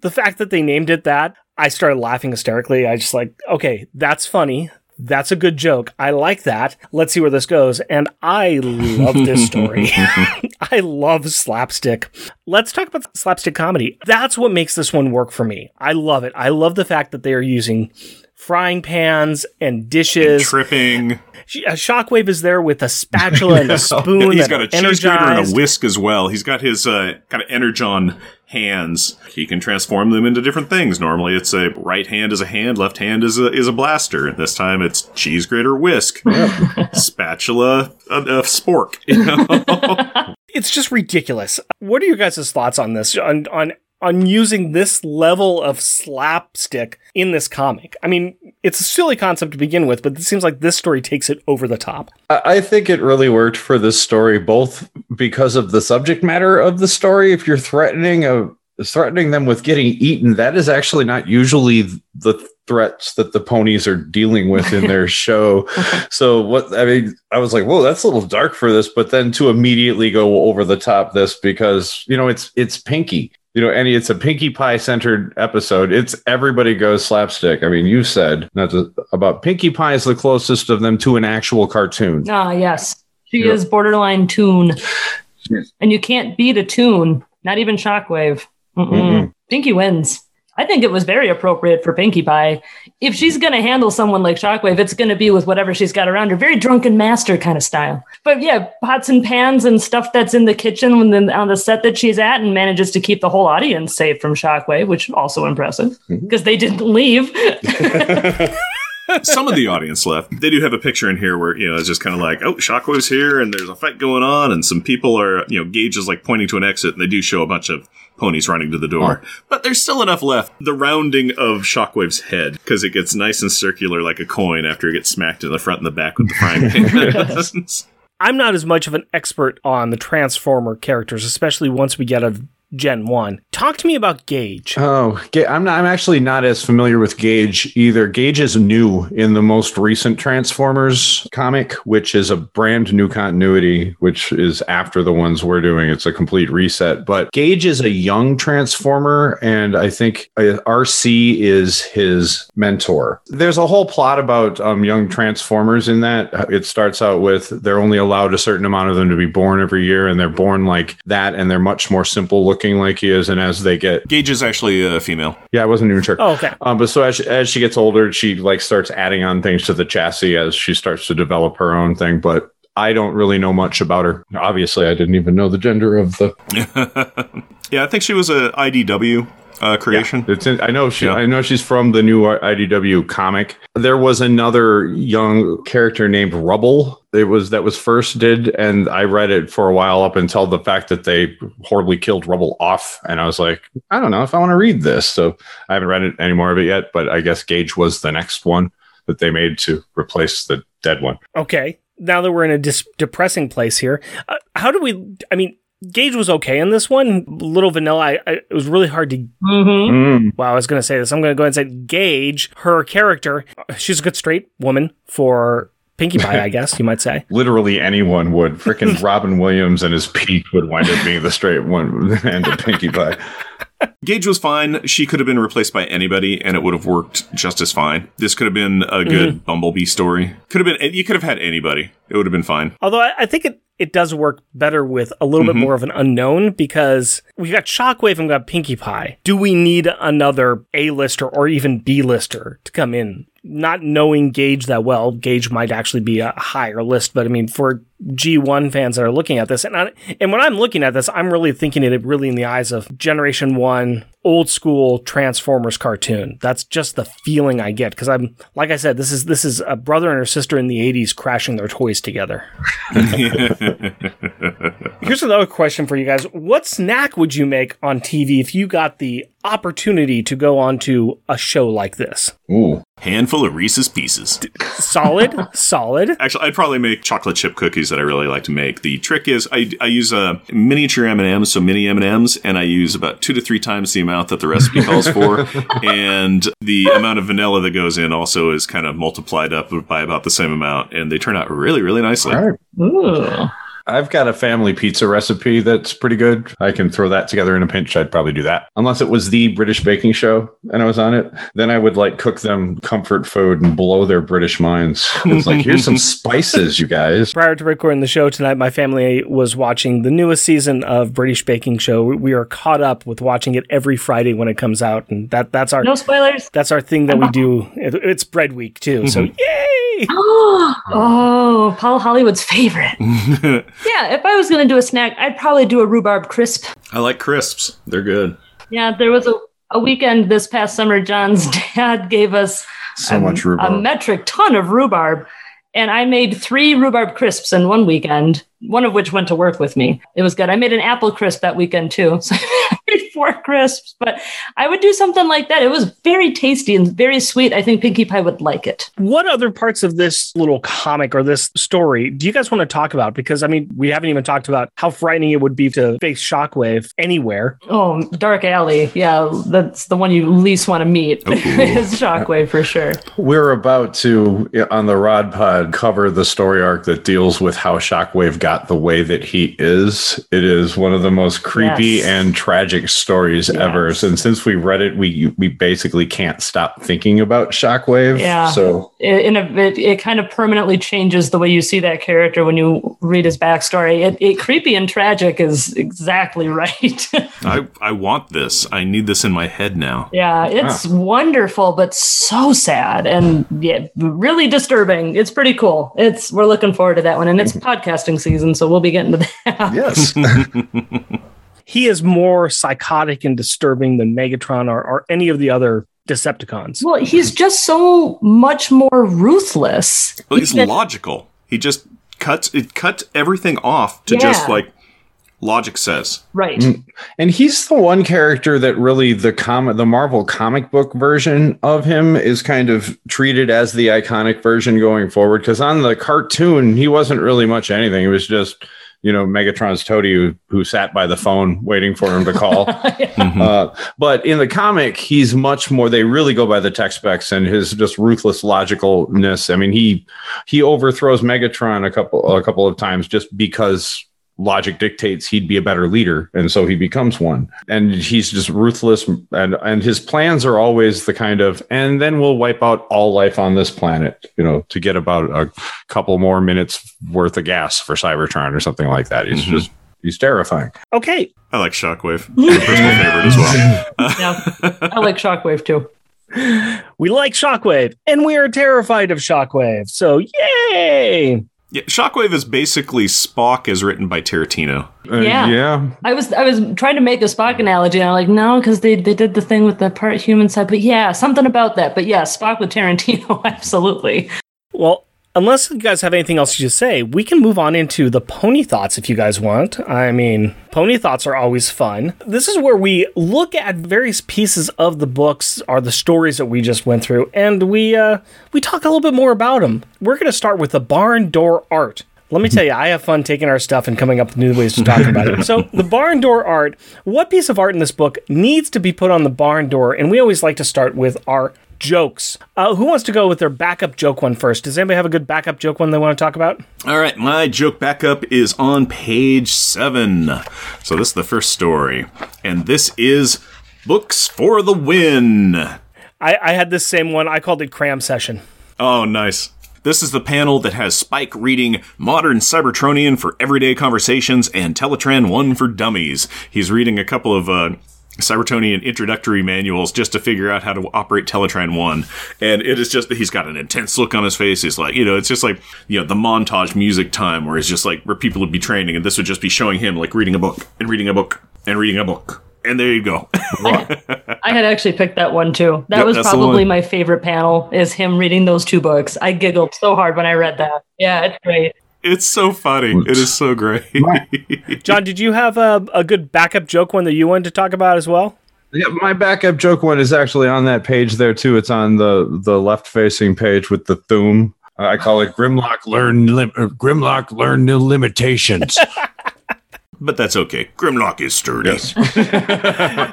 the fact that they named it that, I started laughing hysterically. I just like, okay, that's funny. That's a good joke. I like that. Let's see where this goes. And I love this story. I love slapstick. Let's talk about slapstick comedy. That's what makes this one work for me. I love it. I love the fact that they are using frying pans and dishes. Tripping. Sh- uh, Shockwave is there with a spatula and a spoon. He's got a cheese grater and a whisk as well. He's got his uh, kind of energon hands. He can transform them into different things. Normally, it's a right hand is a hand, left hand is a is a blaster. This time, it's cheese grater, whisk, spatula, a, a spork. You know? It's just ridiculous. What are your guys' thoughts on this? On on on using this level of slapstick in this comic? I mean, it's a silly concept to begin with, but it seems like this story takes it over the top. I think it really worked for this story, both because of the subject matter of the story. If you're threatening a threatening them with getting eaten, that is actually not usually the threats that the ponies are dealing with in their show. So what I mean, I was like, whoa, that's a little dark for this, but then to immediately go over the top this because you know it's it's Pinkie. You know, and it's a Pinkie Pie centered episode. It's everybody goes slapstick. I mean, you said not to, about Pinkie Pie is the closest of them to an actual cartoon. Ah, yes. She is borderline tune. And you can't beat a tune, not even Shockwave. Mm-mm. Mm-mm. Pinkie wins. I think it was very appropriate for Pinkie Pie. If she's going to handle someone like Shockwave, it's going to be with whatever she's got around her. Very drunken master kind of style. But yeah, pots and pans and stuff that's in the kitchen when the, on the set that she's at and manages to keep the whole audience safe from Shockwave, which also impressive mm-hmm. because they didn't leave. Some of the audience left. They do have a picture in here where you know it's just kind of like, oh, Shockwave's here, and there's a fight going on, and some people are, you know, Gage is like pointing to an exit, and they do show a bunch of ponies running to the door. But there's still enough left. The rounding of Shockwave's head because it gets nice and circular like a coin after it gets smacked in the front and the back with the frying pan. I'm not as much of an expert on the Transformer characters, especially once we get a Gen 1. Talk to me about Gage. Oh, I'm not. I'm actually not as familiar with Gage either. Gage is new in the most recent Transformers comic, which is a brand new continuity, which is after the ones we're doing. It's a complete reset. But Gage is a young Transformer, and I think uh, RC is his mentor. There's a whole plot about um, young Transformers in that. It starts out with they're only allowed a certain amount of them to be born every year, and they're born like that, and they're much more simple looking like he is. And as they get Gage is actually a female. yeah, I wasn't even sure. Oh, okay. Um, but so as she, as she gets older, she like starts adding on things to the chassis as she starts to develop her own thing. But I don't really know much about her. Obviously, I didn't even know the gender of the. yeah, I think she was a IDW uh, creation. It's in, I know she. Yeah. I know she's from the new IDW comic. There was another young character named Rubble. It was that was first did, and I read it for a while up until the fact that they horribly killed Rubble off, and I was like, I don't know if I want to read this. So I haven't read it any more of it yet. But I guess Gage was the next one that they made to replace the dead one. Okay. Now that we're in a dis- depressing place here, uh, how do we? I mean, Gage was okay in this one. Little Vanilla, I, I, it was really hard to. hmm Mm. Wow, I was going to say this. I'm going to go ahead and say Gage, her character, she's a good straight woman for Pinkie Pie, I guess you might say. Literally anyone would. Freaking Robin Williams and his peak would wind up being the straight one end of Pinkie Pie. Gage was fine. She could have been replaced by anybody, and it would have worked just as fine. This could have been a good Bumblebee story. Could have been. You could have had anybody. It would have been fine. Although I, I think it, it does work better with a little bit mm-hmm. more of an unknown because we've got Shockwave and we've got Pinkie Pie. Do we need another A-lister or even B-lister to come in? Not knowing Gage that well, Gage might actually be a higher list, but I mean, for G1 fans that are looking at this, and I, and when I'm looking at this, I'm really thinking it really in the eyes of Generation 1, old school Transformers cartoon. That's just the feeling I get because I'm like I said, this is this is a brother and her sister in the 80s crashing their toys together. Here's another question for you guys. What snack would you make on TV if you got the opportunity to go onto a show like this? Ooh. Handful of Reese's Pieces. Solid, solid. Actually, I'd probably make chocolate chip cookies that I really like to make. The trick is I, I use a miniature M and M's, so mini M and M's, and I use about two to three times the amount that the recipe calls for, and the amount of vanilla that goes in also is kind of multiplied up by about the same amount, and they turn out really, really nicely. All right. Ooh. I've got a family pizza recipe that's pretty good. I can throw that together in a pinch. I'd probably do that. Unless it was the British baking show and I was on it. Then I would like cook them comfort food and blow their British minds. It's like, here's some spices, you guys. Prior to recording the show tonight, my family was watching the newest season of British Baking Show. We are caught up with watching it every Friday when it comes out, and that that's our No spoilers. that's our thing that we do. It's bread week too, so mm-hmm. yay! oh, Paul Hollywood's favorite. yeah, if I was going to do a snack, I'd probably do a rhubarb crisp. I like crisps. They're good. Yeah, there was a, a weekend this past summer. John's dad gave us So a, much a metric ton of rhubarb. And I made three rhubarb crisps in one weekend, one of which went to work with me. It was good. I made an apple crisp that weekend too. So I made four crisps, but I would do something like that. It was very tasty and very sweet. I think Pinkie Pie would like it. What other parts of this little comic or this story do you guys want to talk about? Because I mean, we haven't even talked about how frightening it would be to face Shockwave anywhere. Oh, Dark Alley. Yeah, that's the one you least want to meet. is Shockwave for sure. We're about to, on the Rod Pod, cover the story arc that deals with how Shockwave got the way that he is. It is one of the most creepy Yes. and tragic stories ever. Yes. And since we read it, we we basically can't stop thinking about Shockwave. Yeah. So in a it, it kind of permanently changes the way you see that character when you read his backstory. It, it creepy and tragic is exactly right. I, I want this. I need this in my head now. yeah, it's wonderful, but so sad and yeah, really disturbing. It's pretty cool. It's we're looking forward to that one, and it's podcasting season, so we'll be getting to that. yes. He is more psychotic and disturbing than Megatron or, or any of the other Decepticons. Well, he's just so much more ruthless. Well, he's Even- logical. He just cuts it cut everything off to just like logic says. right. Mm. And he's the one character that really the comic, the Marvel comic book version of him is kind of treated as the iconic version going forward. Because on the cartoon, he wasn't really much anything. It was just, you know, Megatron's toady who, who sat by the phone waiting for him to call. uh, but in the comic, he's much more. They really go by the tech specs and his just ruthless logicalness. I mean, he he overthrows Megatron a couple a couple of times just because logic dictates he'd be a better leader and so he becomes one and he's just ruthless and and his plans are always the kind of and then we'll wipe out all life on this planet you know to get about a couple more minutes worth of gas for cybertron or something like that he's Mhm. just he's terrifying Okay, I like Shockwave. My personal favorite as well. Yeah, I like Shockwave too. we like Shockwave and we are terrified of Shockwave. So, yay! Yeah, Shockwave is basically Spock as written by Tarantino. Uh, Yeah. yeah I was I was trying to make a Spock analogy, and I'm like, no, because they, they did the thing with the part human side. But yeah, something about that. But yeah, Spock with Tarantino, absolutely. Well, unless you guys have anything else to say, we can move on into the pony thoughts if you guys want. I mean, pony thoughts are always fun. This is where we look at various pieces of the books or the stories that we just went through, and we uh, we talk a little bit more about them. We're going to start with the barn door art. Let me tell you, I have fun taking our stuff and coming up with new ways to talk about it. So, the barn door art, what piece of art in this book needs to be put on the barn door? And we always like to start with our jokes. Uh, who wants to go with their backup joke one first? Does anybody have a good backup joke one they want to talk about? All right, my joke backup is on page seven. So this is the first story, and this is books for the win. I, I had this same one. I called it cram session. Oh, nice. This is the panel that has Spike reading Modern Cybertronian for Everyday Conversations and Teletran 1 for Dummies. He's reading a couple of uh, Cybertronian introductory manuals just to figure out how to operate Teletran 1. And it is just, that he's got an intense look on his face. He's like, you know, it's just like, you know, the montage music time where it's just like, where people would be training and this would just be showing him like reading a book and reading a book and reading a book. And there you go. I had actually picked that one too. That Yep, was probably my favorite panel is him reading those two books. I giggled so hard when I read that. Yeah, it's great. It's so funny. It is so great. John, did you have a, a good backup joke one that you wanted to talk about as well? Yeah, my backup joke one is actually on that page there too. It's on the the left facing page with the thum. I call it Grimlock learn lim- uh, Grimlock learn new limitations. but that's okay. Grimlock is sturdy.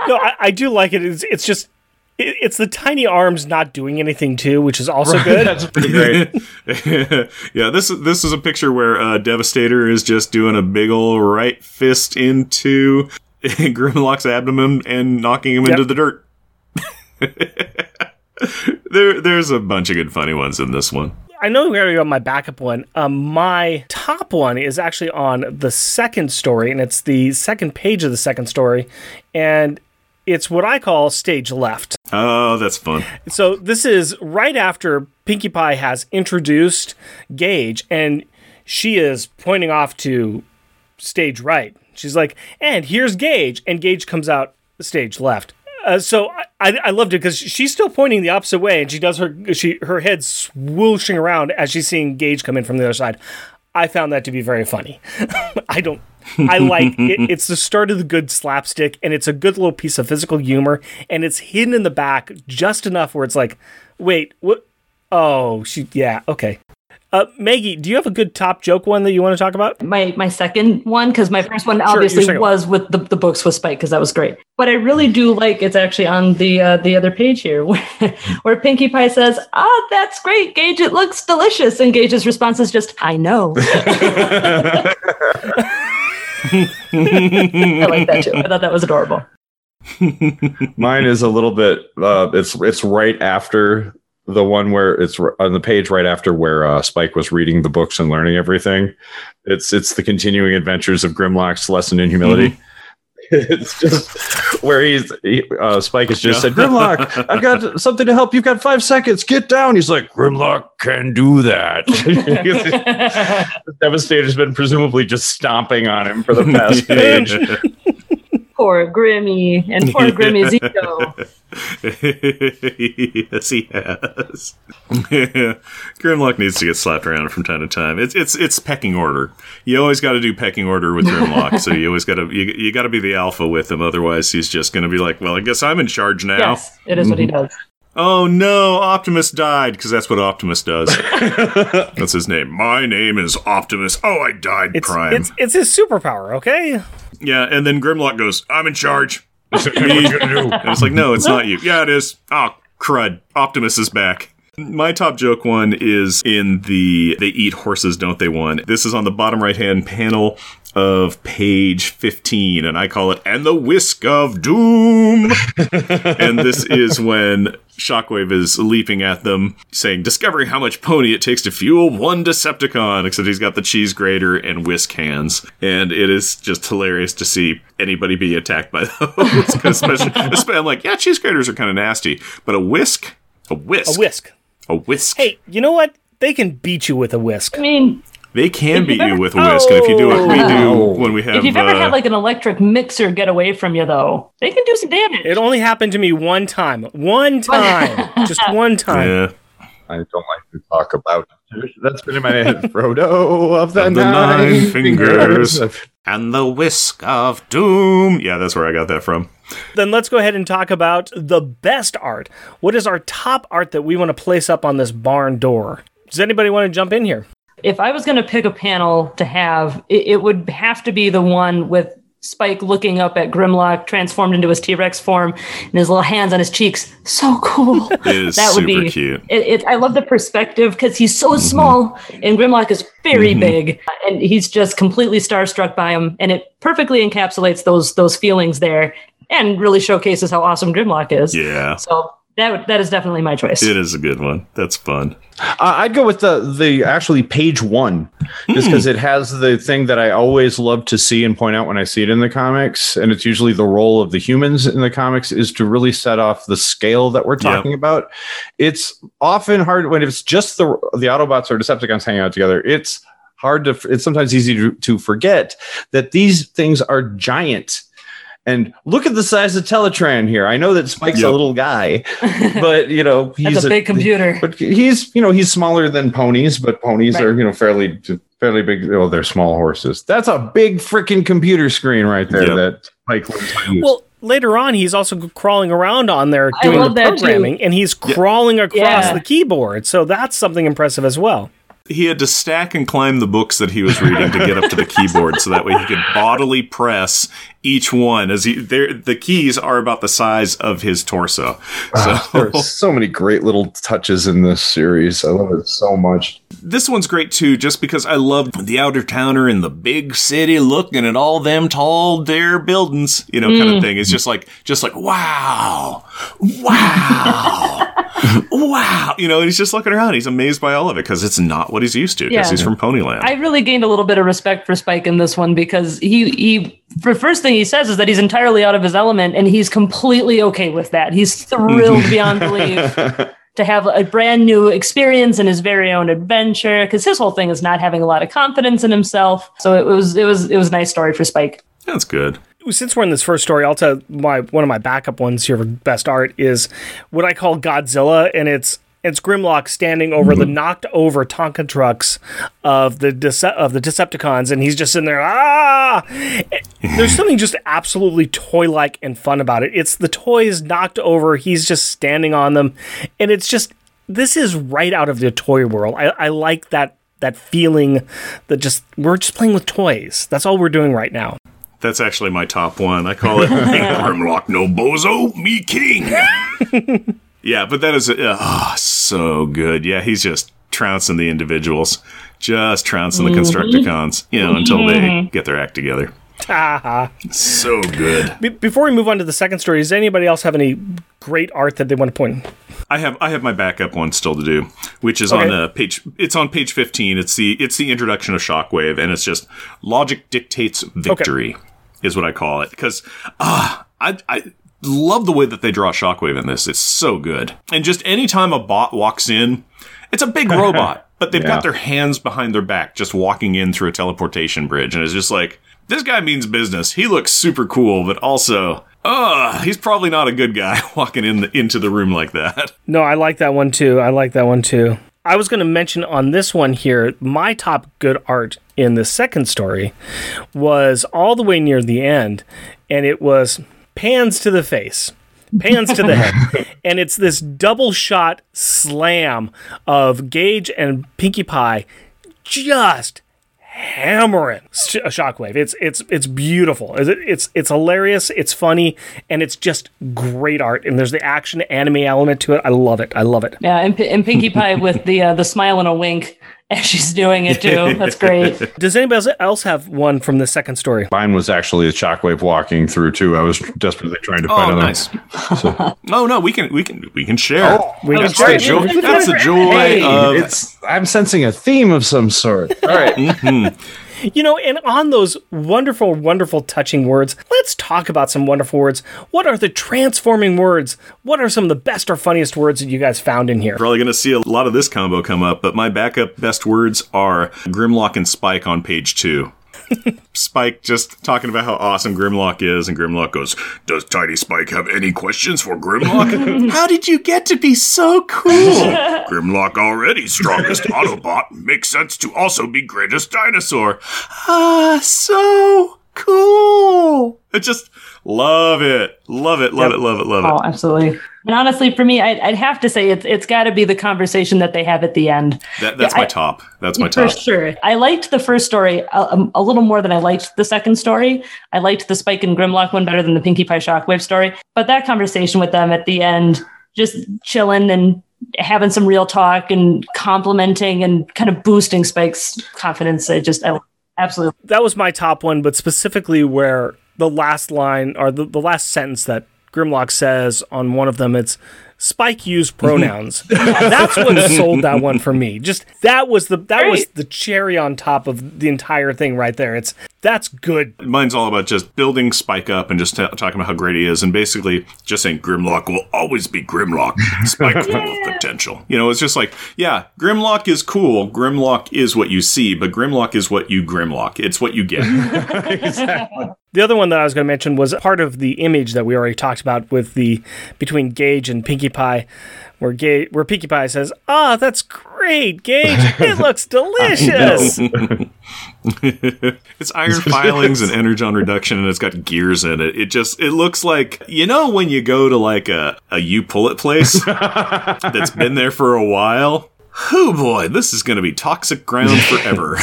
No, I, I do like it. It's, it's just, it, it's the tiny arms not doing anything too, which is also good. That's pretty great. yeah, this is this is a picture where uh, Devastator is just doing a big ol' right fist into Grimlock's abdomen and knocking him Yep. into the dirt. there, there's a bunch of good funny ones in this one. I know we already got my backup one. Um, my top one is actually on the second story, and it's the second page of the second story, and it's what I call stage left. Oh, that's fun. So this is right after Pinkie Pie has introduced Gage, and she is pointing off to stage right. She's like, "And here's Gage," and Gage comes out stage left. Uh, so I, I, loved it because she's still pointing the opposite way, and she does her she her head swooshing around as she's seeing Gage come in from the other side. I found that to be very funny. I don't. I like it. It's the start of the good slapstick, and it's a good little piece of physical humor, and it's hidden in the back just enough where it's like, wait, what? Oh, she. Yeah, okay. Uh, Maggie, do you have a good top joke one that you want to talk about? My my second one, because my first one obviously second was with the, the books with Spike, because that was great. But I really do like it's actually on the uh, the other page here where, where Pinkie Pie says, "Ah, that's great, Gage. It looks delicious." And Gage's response is just, "I know." I like that too. I thought that was adorable. Mine is a little bit. Uh, it's it's right after the one where it's on the page right after where uh, Spike was reading the books and learning everything. It's it's the continuing adventures of Grimlock's lesson in humility. It's just where he's he, uh, Spike has just said, "Grimlock, I've got something to help. You've got five seconds. Get down." He's like, "Grimlock can do that." Devastator's been presumably just stomping on him for the past page. Poor Grimmy and poor Grimmy's ego. yes, he has. Grimlock needs to get slapped around from time to time. It's it's it's pecking order. You always got to do pecking order with Grimlock. so you always got to you, you got to be the alpha with him. Otherwise, he's just going to be like, well, I guess I'm in charge now. Yes, it is what he mhm. does. Oh no, Optimus died because that's what Optimus does. that's his name. My name is Optimus. Oh, I died, It's Prime. it's it's his superpower. Okay. Yeah, and then Grimlock goes, I'm in charge. Me. And it's like, no, it's not you. Yeah, it is. Oh, crud. Optimus is back. My top joke one is in the They Eat Horses, Don't They one. This is on the bottom right hand panel of page 15, and I call it And the Whisk of Doom. and this is when Shockwave is leaping at them, saying, Discovering how much pony it takes to fuel one Decepticon, except he's got the cheese grater and whisk hands. And it is just hilarious to see anybody be attacked by those. 'Cause especially, especially, I'm like, yeah, cheese graters are kind of nasty, but a whisk, a whisk, A whisk. a whisk. Hey, you know what? They can beat you with a whisk. I mean, They can If beat you've you with a whisk, and if you do what we do Oh. when we have, if you've ever uh, had like an electric mixer get away from you, though, they can do some damage. It only happened to me one time. One time. Just one time. yeah, I don't like to talk about it. That's been in my head. Frodo of the, Of the nine, nine fingers. fingers. and the whisk of doom. Yeah, that's where I got that from. Then let's go ahead and talk about the best art. What is our top art that we want to place up on this barn door? Does anybody want to jump in here? If I was going to pick a panel to have, it, it would have to be the one with Spike looking up at Grimlock transformed into his T Rex form and his little hands on his cheeks. So cool. That would super be cute. It, it, I love the perspective because he's so Mm-hmm. small and Grimlock is very big, and he's just completely starstruck by him, and it perfectly encapsulates those those feelings there, and really showcases how awesome Grimlock is. Yeah. So that that is definitely my choice. It is a good one. That's fun. Uh, I'd go with the the actually page one, just because it has the thing that I always love to see and point out when I see it in the comics, and it's usually the role of the humans in the comics is to really set off the scale that we're talking about. It's often hard when it's just the the Autobots or Decepticons hanging out together. It's hard to it's sometimes easy to, to forget that these things are giant. And look at the size of Teletran here. I know that Spike's Yep. a little guy, but you know he's That's a big computer. but he's you know he's smaller than ponies, but ponies Right. are you know fairly fairly big. Oh, they're small horses. That's a big freaking computer screen right there Yep. that Spike learns to. Well, later on, he's also crawling around on there doing the love that too. programming, and he's crawling across Yeah. the keyboard. So that's something impressive as well. He had to stack and climb the books that he was reading to get up to the keyboard, so that way he could bodily press each one. As he, they're- the keys are about the size of his torso. Ah, so There's so many great little touches in this series. I love it so much. this one's great too, just because I love the outer towner and the big city looking at all them tall dare buildings, you know, kind of mm. thing. It's just like, just like, wow, wow, wow. You know, he's just looking around. He's amazed by all of it because it's not what he's used to because Yeah. he's from Ponyland. I really gained a little bit of respect for Spike in this one because he he the first thing he says is that he's entirely out of his element and he's completely okay with that. He's thrilled mm-hmm. beyond belief to have a brand new experience in his very own adventure because his whole thing is not having a lot of confidence in himself. So it was it was it was a nice story for Spike. That's good. Since we're in this first story, I'll tell my one of my backup ones here for best art is what I call Godzilla, and it's it's Grimlock standing over the knocked over Tonka trucks of the Dece- of the Decepticons, and he's just sitting there. Ah! There's something just absolutely toy like and fun about it. It's the toys knocked over. He's just standing on them, and it's just this is right out of the toy world. I, I like that that feeling that just we're just playing with toys. That's all we're doing right now. That's actually my top one. I call it Grimlock no bozo, me king. yeah, but that is uh, oh, so good. Yeah, he's just trouncing the individuals, just trouncing the Constructicons, you know, until they get their act together. so good. Be- before we move on to the second story, does anybody else have any great art that they want to point? I have I have my backup one still to do, which is on Okay. uh, page. It's on page fifteen. It's the it's the introduction of Shockwave, and it's just logic dictates victory, is what I call it. Because ah, I I love the way that they draw Shockwave in this. It's so good. And just anytime a bot walks in, it's a big robot, but they've Yeah. got their hands behind their back, just walking in through a teleportation bridge, and it's just like this guy means business. He looks super cool, but also. Uh, he's probably not a good guy walking in the, into the room like that. No, I like that one too. I like that one too. I was going to mention on this one here, my top good art in the second story was all the way near the end, and it was pans to the face, pans to the head. And it's this double shot slam of Gage and Pinkie Pie just hammering a shockwave. It's it's it's beautiful. It's, it's it's hilarious. It's funny, and it's just great art. And there's the action anime element to it. I love it. I love it. Yeah, and, P- and Pinkie Pie with the uh, the smile and a wink as she's doing it too. That's great. Does anybody else have one from the second story? Mine was actually a shockwave walking through too. I was desperately trying to Oh, find another. nice. oh no, we can we can we can share. Oh, we that's the joy. That's the joy Hey, of it's I'm sensing a theme of some sort. All right. Mm-hmm. You know, and on those wonderful, wonderful, touching words, let's talk about some wonderful words. What are the transforming words? What are some of the best or funniest words that you guys found in here? probably going to see a lot of this combo come up. But my backup best words are Grimlock and Spike on page two. Spike just talking about how awesome Grimlock is, and Grimlock goes, "Does Tiny Spike have any questions for Grimlock? how did you get to be so cool? Grimlock already strongest Autobot makes sense to also be greatest dinosaur. Ah, so cool. It just Love it. Love it. Love Yep. it. Love it. Love it. Oh, absolutely. And honestly, for me, I'd, I'd have to say it's it's got to be the conversation that they have at the end. That, that's Yeah, my I- top. That's my For top. sure. I liked the first story a, a- a little more than I liked the second story. I liked the Spike and Grimlock one better than the Pinkie Pie Shockwave story. But that conversation with them at the end, just chilling and having some real talk and complimenting and kind of boosting Spike's confidence, I just, I absolutely. that was my top one, but specifically where the last line or the, the last sentence that Grimlock says on one of them, it's Spike used pronouns. That's what sold that one for me. Just that was the that was the cherry on top of the entire thing right there. It's that's good. Mine's all about just building Spike up and just t- talking about how great he is, and basically just saying Grimlock will always be Grimlock. Spike full of potential. You know, it's just like, yeah, Grimlock is cool. Grimlock is what you see, but Grimlock is what you Grimlock. It's what you get. exactly. The other one that I was going to mention was part of the image that we already talked about with the between Gage and Pinkie Pie, where Gage, where Pinkie Pie says, "Ah, that's great, Gage. It looks delicious." it's iron filings and energon reduction, and it's got gears in it. It just it looks like you know when you go to like a a you pull it place that's been there for a while. Oh boy, this is going to be toxic ground forever.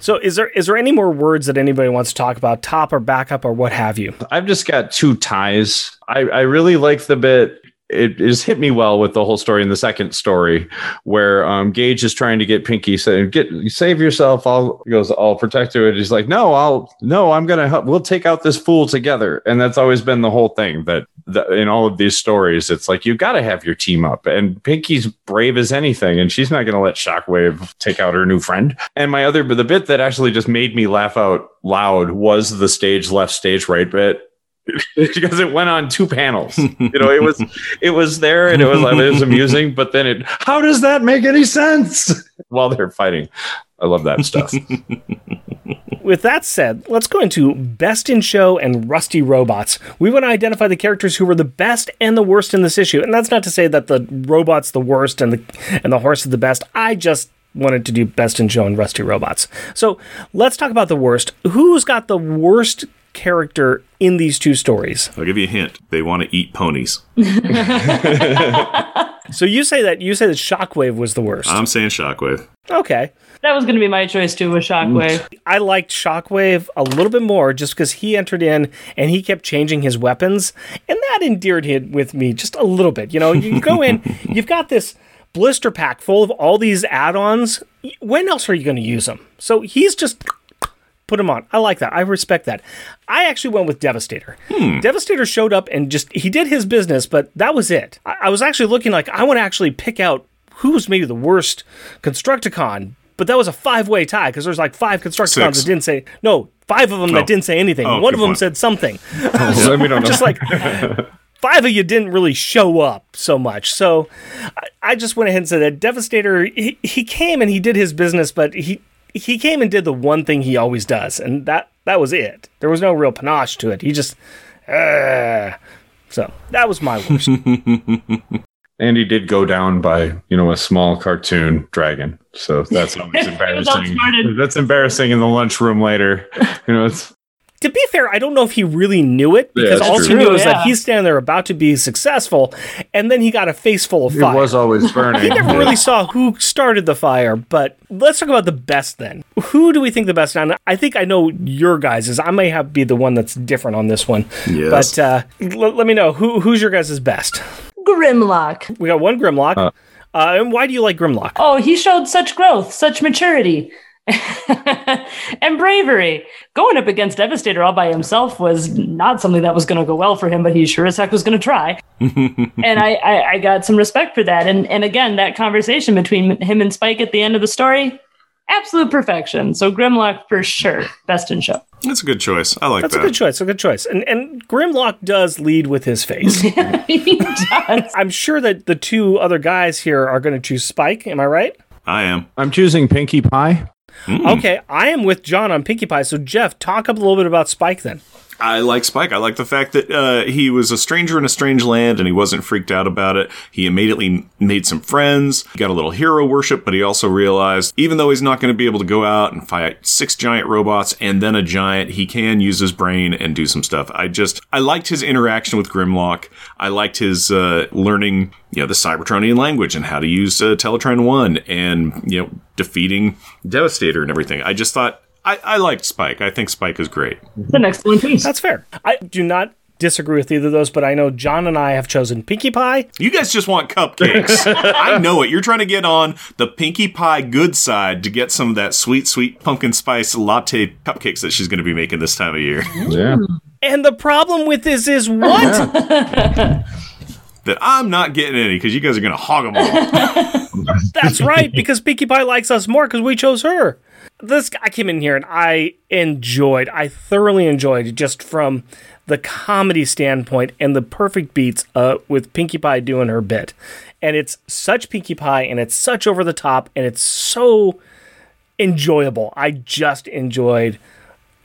So, is there is there any more words that anybody wants to talk about, top or backup or what have you? I've just got two ties. I, I really like the bit. It has hit me well with the whole story in the second story, where um, Gage is trying to get Pinkie saying, "Get save yourself." I'll he goes, "I'll protect you." And he's like, "No, I'll no, I'm gonna help. We'll take out this fool together." And that's always been the whole thing that, that in all of these stories, it's like you got to have your team up. And Pinkie's brave as anything, and she's not gonna let Shockwave take out her new friend. And my other, but the bit that actually just made me laugh out loud was the stage left, stage right bit because it went on two panels. You know, it was it was there and it was it was amusing, but then it how does that make any sense while they're fighting? I love that stuff. With that said, let's go into Best in Show and Rusty Robots. We want to identify the characters who were the best and the worst in this issue. And that's not to say that the robot's the worst and the and the horse is the best. I just wanted to do Best in Show and Rusty Robots. So let's talk about the worst. Who's got the worst character in these two stories? I'll give you a hint. They want to eat ponies. So you say that you say that Shockwave was the worst. I'm saying Shockwave. okay. That was going to be my choice too with Shockwave. I liked Shockwave a little bit more just because he entered in and he kept changing his weapons, and that endeared him with me just a little bit. You know, you go in, you've got this blister pack full of all these add-ons. When else are you going to use them? So he's just put him on. I like that. I respect that. I actually went with Devastator. Hmm. Devastator showed up and just he did his business, but that was it. I, I was actually looking like I want to actually pick out who was maybe the worst Constructicon, but that was a five-way tie because there's like five Constructicons Six. that didn't say no. Five of them Oh. that didn't say anything. Oh, One of them point. said something. Know. Just like five of you didn't really show up so much. So I, I just went ahead and said that Devastator. He, he came and he did his business, but he he came and did the one thing he always does, and that that was it. There was no real panache to it. He just. Uh, so that was my worst. and he did go down by you know a small cartoon dragon, so that's always embarrassing. that's embarrassing in the lunchroom later. You know, it's to be fair, I don't know if he really knew it because that's all he true. knew is Yeah. that he's standing there about to be successful, and then he got a face full of it fire. was always burning. He never really saw who started the fire, but let's talk about the best then. Who do we think the best? Now, I think I know your guys' is. I may have be the one that's different on this one. Yes. But uh, l- let me know who who's your guys' best. Grimlock. We got one Grimlock. Uh, and why do you like Grimlock? Oh, he showed such growth, such maturity. and bravery. Going up against Devastator all by himself was not something that was going to go well for him, but he sure as heck was going to try. and I, I, I got some respect for that. And and again, that conversation between him and Spike at the end of the story, absolute perfection. So Grimlock for sure, best in show. That's a good choice. I like That's that. That's a good choice. A good choice. And and Grimlock does lead with his face. he does. I'm sure that the two other guys here are going to choose Spike. Am I right? I am. I'm choosing Pinkie Pie. Hmm. Okay, I am with John on Pinkie Pie. So Jeff, talk up a little bit about Spike then. I like Spike. I like the fact that uh, he was a stranger in a strange land and he wasn't freaked out about it. He immediately made some friends, he got a little hero worship, but he also realized even though he's not going to be able to go out and fight six giant robots and then a giant, he can use his brain and do some stuff. I just, I liked his interaction with Grimlock. I liked his uh, learning, you know, the Cybertronian language and how to use uh, Teletran 1 and, you know, defeating Devastator and everything. I just thought I, I liked Spike. I think Spike is great. The next one, please. That's fair. I do not disagree with either of those, but I know John and I have chosen Pinkie Pie. You guys just want cupcakes. I know it. You're trying to get on the Pinkie Pie good side to get some of that sweet, sweet pumpkin spice latte cupcakes that she's going to be making this time of year. Yeah. And the problem with this is what? that I'm not getting any because you guys are going to hog them all. That's right, because Pinkie Pie likes us more because we chose her. This guy came in here and I enjoyed, I thoroughly enjoyed just from the comedy standpoint and the perfect beats uh, with Pinkie Pie doing her bit. And it's such Pinkie Pie and it's such over the top and it's so enjoyable. I just enjoyed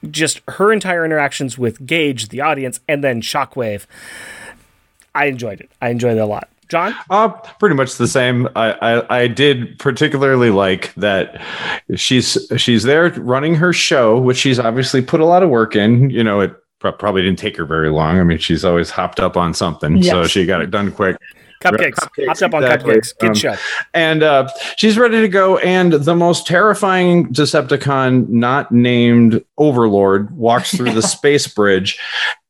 just her entire interactions with Gage, the audience, and then Shockwave. I enjoyed it. I enjoyed it a lot. John? Uh, pretty much the same. I, I I did particularly like that she's she's there running her show, which she's obviously put a lot of work in. You know, it pro- probably didn't take her very long. I mean, she's always hopped up on something, so she got it done quick. Cupcakes. Cupcakes, Hopped up on exactly. cupcakes. Good Um, show. And uh, she's ready to go. And the most terrifying Decepticon, not named Overlord, walks through the space bridge.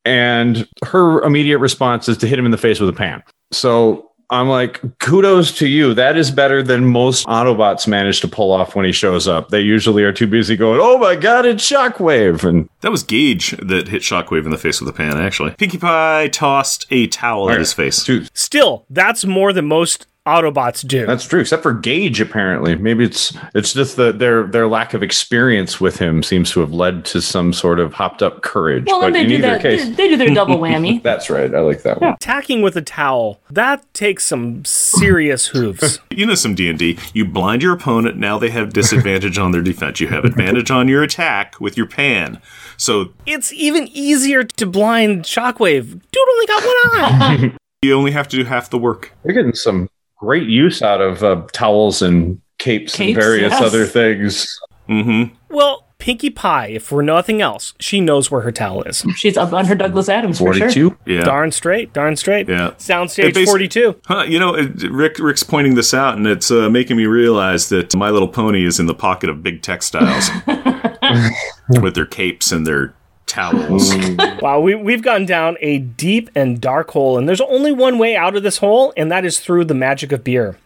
And her immediate response is to hit him in the face with a pan. So I'm like, kudos to you. That is better than most Autobots manage to pull off when he shows up. They usually are too busy going, oh my God, it's Shockwave. And That was Gage that hit Shockwave in the face with a pan, actually. Pinkie Pie tossed a towel at his face. Dude, Still, that's more than most Autobots do. That's true, except for Gage. Apparently, maybe it's it's just that their their lack of experience with him seems to have led to some sort of hopped up courage. well, but they in do either that. case, They, they do their double whammy. that's right. I like that one. Attacking with a towel, that takes some serious hooves. You know some D&D. You blind your opponent, now they have disadvantage on their defense. You have advantage on your attack with your pan. So it's even easier to blind Shockwave. Dude only got one eye. you only have to do half the work. They're getting some great use out of uh, towels and capes, and various yes. other things. Mm-hmm. well, Pinkie Pie, if for nothing else, she knows where her towel is. She's up on her Douglas Adams for sure. Forty-two. Yeah. Darn straight, darn straight. Yeah. Soundstage It 42. Huh, you know, it- Rick Rick's pointing this out, and it's uh, making me realize that My Little Pony is in the pocket of big textiles with their capes and their towels. Mm. Wow, we, we've gone down a deep and dark hole, and there's only one way out of this hole, and that is through the magic of beer.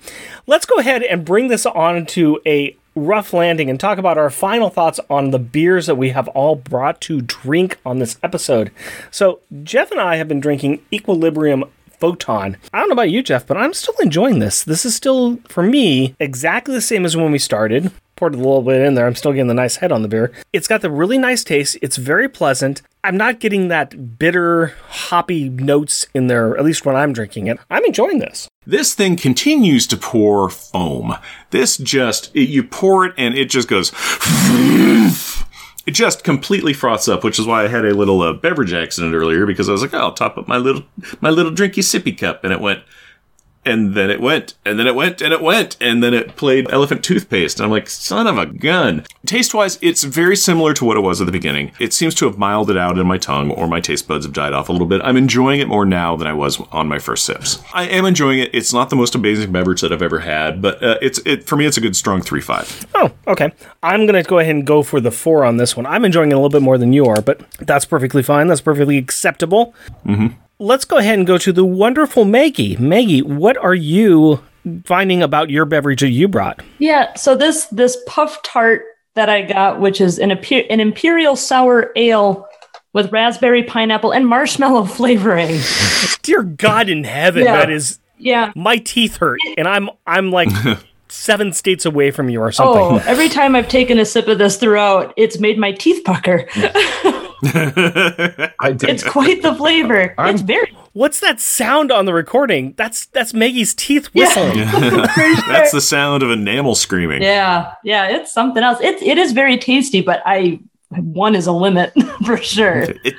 Let's go ahead and bring this on to a rough landing and talk about our final thoughts on the beers that we have all brought to drink on this episode. So, Jeff and I have been drinking Equilibrium Photon. I don't know about you, Jeff, but I'm still enjoying this. This is still, for me, exactly the same as when we started. Poured a little bit in there. I'm still getting the nice head on the beer. It's got the really nice taste. It's very pleasant. I'm not getting that bitter, hoppy notes in there, at least when I'm drinking it. I'm enjoying this. This thing continues to pour foam. This just, it- you pour it and it just goes. It just completely froths up, which is why I had a little uh, beverage accident earlier because I was like, oh, I'll top up my little my little drinky sippy cup, and it went, and then it went, and then it went, and it went, and then it played elephant toothpaste. And I'm like, son of a gun. Taste wise, it's very similar to what it was at the beginning. It seems to have milded out in my tongue, or my taste buds have died off a little bit. I'm enjoying it more now than I was on my first sips. I am enjoying it. It's not the most amazing beverage that I've ever had, but uh, it's it for me. It's a good strong three five. Oh, okay. I'm going to go ahead and go for the four on this one. I'm enjoying it a little bit more than you are, but that's perfectly fine. That's perfectly acceptable. Mm-hmm. Let's go ahead and go to the wonderful Maggie. Maggie, what are you finding about your beverage that you brought? Yeah. So this this puff tart that I got, which is an an imperial sour ale with raspberry, pineapple, and marshmallow flavoring. Dear God in heaven, Yeah. that is Yeah. my teeth hurt, and I'm I'm like seven states away from you or something. Oh, something. every time I've taken a sip of this throughout, it's made my teeth pucker. I did. It's quite the flavor. I'm- it's very What's that sound on the recording? That's that's Maggie's teeth whistling. That's the sound of enamel screaming. Yeah, yeah, it's something else. It it is very tasty, but I one is a limit for sure. It,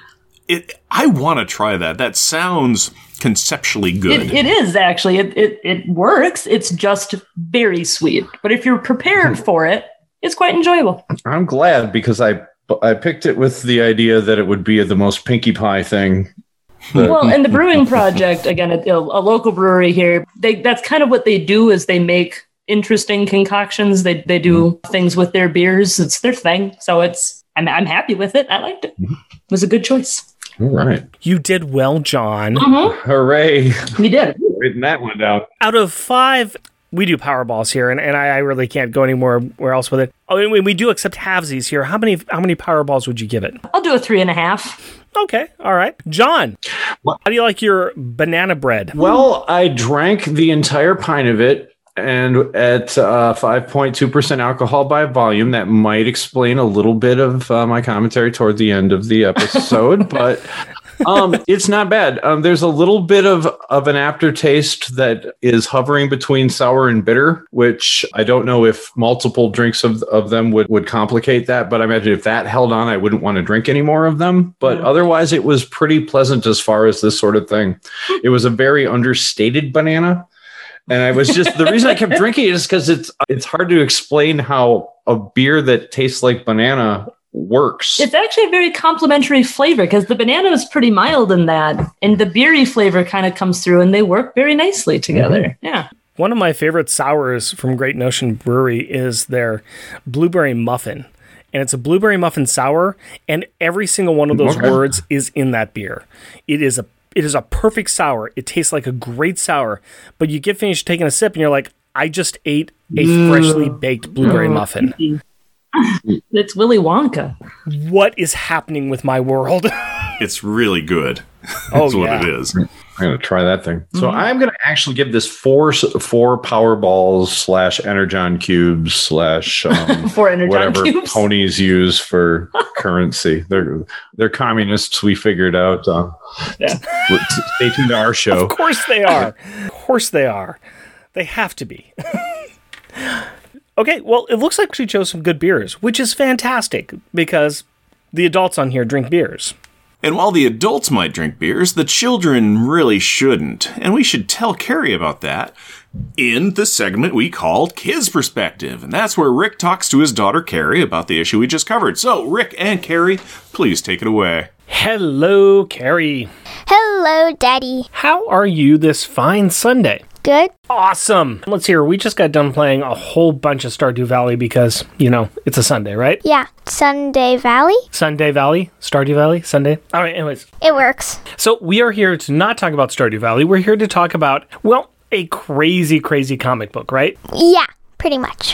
It, I want to try that. That sounds conceptually good. It, it is actually. It, it it works. It's just very sweet. But if you're prepared for it, it's quite enjoyable. I'm glad because I I picked it with the idea that it would be the most Pinkie Pie thing. that- Well, and the brewing project again, a, a local brewery here. They that's kind of what they do is they make interesting concoctions. They they do things with their beers. It's their thing. So it's I'm I'm happy with it. I liked it. Mm-hmm. It was a good choice. All right. You did well, John. Mm-hmm. Hooray. We did. Written that one down. Out of five, we do Powerballs here, and, and I, I really can't go anywhere where else with it. Oh, and we, we do accept halvesies here. How many how many Powerballs would you give it? I'll do a three and a half. Okay, all right. John, What? how do you like your banana bread? Well, I drank the entire pint of it. And at uh, 5.2% alcohol by volume, that might explain a little bit of uh, my commentary toward the end of the episode, but um, it's not bad. Um, there's a little bit of, of an aftertaste that is hovering between sour and bitter, which I don't know if multiple drinks of, of them would, would complicate that. But I imagine if that held on, I wouldn't want to drink any more of them. But otherwise, it was pretty pleasant as far as this sort of thing. It was a very understated banana. And I was just the reason I kept drinking it is because it's it's hard to explain how a beer that tastes like banana works. It's actually a very complementary flavor because the banana is pretty mild in that, and the beery flavor kind of comes through, and they work very nicely together. Mm-hmm. Yeah. One of my favorite sours from Great Notion Brewery is their blueberry muffin. And it's a blueberry muffin sour, and every single one of those Okay. words is in that beer. It is a it is a perfect sour. It tastes like a great sour, but you get finished taking a sip and you're like, I just ate a mm. freshly baked blueberry mm. muffin. Mm-hmm. It's Willy Wonka. What is happening with my world? It's really good. Oh, That's what yeah. it is. I'm gonna try that thing. So I'm gonna actually give this four four power balls slash energon cubes slash um, Four Energon whatever cubes. ponies use for currency. They're they're communists. We figured out. Uh, Yeah. Stay tuned to our show. Of course they are. Of course they are. They have to be. Okay, well, it looks like she chose some good beers, which is fantastic because the adults on here drink beers. And while the adults might drink beers, the children really shouldn't. And we should tell Carrie about that in the segment we called Kids Perspective. And that's where Rick talks to his daughter Carrie about the issue we just covered. So, Rick and Carrie, please take it away. Hello, Carrie. Hello, Daddy. How are you this fine Sunday? Good? Awesome. Let's hear. We just got done playing a whole bunch of Stardew Valley because, you know, it's a Sunday, right? Yeah. Sunday Valley? Sunday Valley, Stardew Valley, Sunday. All right, anyways. It works. So we are here to not talk about Stardew Valley. We're here to talk about, well, a crazy, crazy comic book, right? Yeah, pretty much.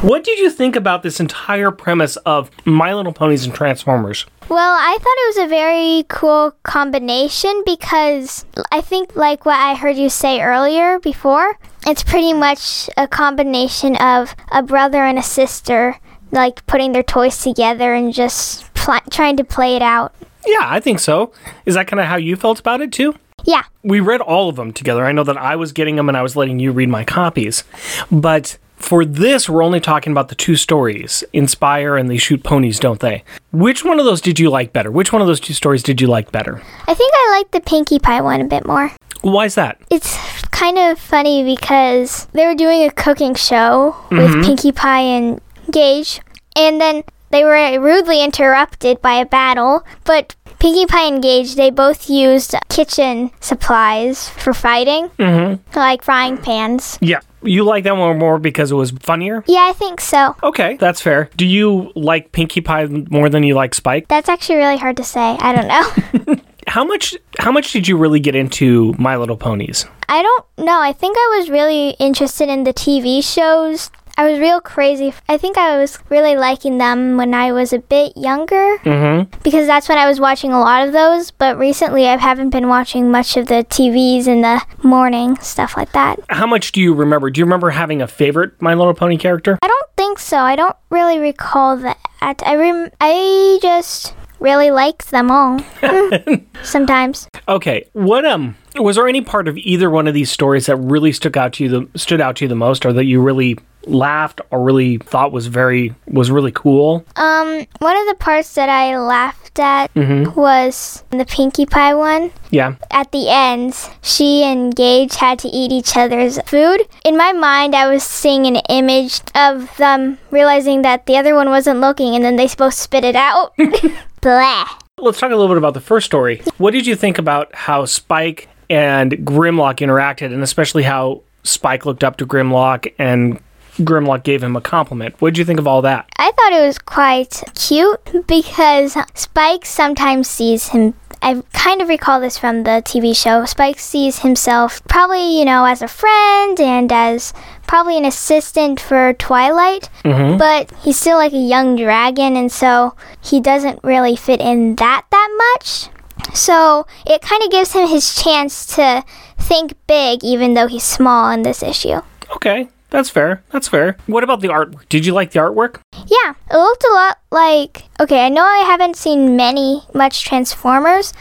What did you think about this entire premise of My Little Ponies and Transformers? Well, I thought it was a very cool combination because I think, like what I heard you say earlier before, it's pretty much a combination of a brother and a sister, like putting their toys together and just pl- trying to play it out. Yeah, I think so. Is that kind of how you felt about it too? Yeah. We read all of them together. I know that I was getting them and I was letting you read my copies. But for this, we're only talking about the two stories Inspire and They Shoot Ponies, don't they? Which one of those did you like better? Which one of those two stories did you like better? I think I like the Pinkie Pie one a bit more. Why is that? It's kind of funny because they were doing a cooking show with Pinkie Pie and Gage, and then they were rudely interrupted by a battle. But Pinkie Pie and Gage, they both used kitchen supplies for fighting, mm-hmm. like frying pans. Yeah. You like that one more because it was funnier? Yeah, I think so. Okay, that's fair. Do you like Pinkie Pie more than you like Spike? That's actually really hard to say. I don't know. How much how much did you really get into My Little Ponies? I don't know. I think I was really interested in the TV shows. I was real crazy. I think I was really liking them when I was a bit younger Mm-hmm. because that's when I was watching a lot of those. But recently, I haven't been watching much of the TVs in the morning, stuff like that. How much do you remember? Do you remember having a favorite My Little Pony character? I don't think so. I don't really recall that. I rem- I just really likes them all. Sometimes. Okay. What um was there any part of either one of these stories that really stuck out to you the stood out to you the most or that you really laughed or really thought was very was really cool? Um, one of the parts that I laughed at was the Pinkie Pie one. Yeah. At the end, she and Gage had to eat each other's food. In my mind, I was seeing an image of them realizing that the other one wasn't looking and then they both spit it out. Blah. Let's talk a little bit about the first story. What did you think about how Spike and Grimlock interacted, and especially how Spike looked up to Grimlock and Grimlock gave him a compliment? What did you think of all that? I thought it was quite cute because Spike sometimes sees him. I kind of recall this from the TV show. Spike sees himself probably, you know, as a friend and as probably an assistant for Twilight, but he's still like a young dragon, and so he doesn't really fit in that that much. So it kind of gives him his chance to think big, even though he's small in this issue. Okay, that's fair. That's fair. What about the artwork? Did you like the artwork? Yeah, it looked a lot like. Okay, I know I haven't seen many, much Transformers,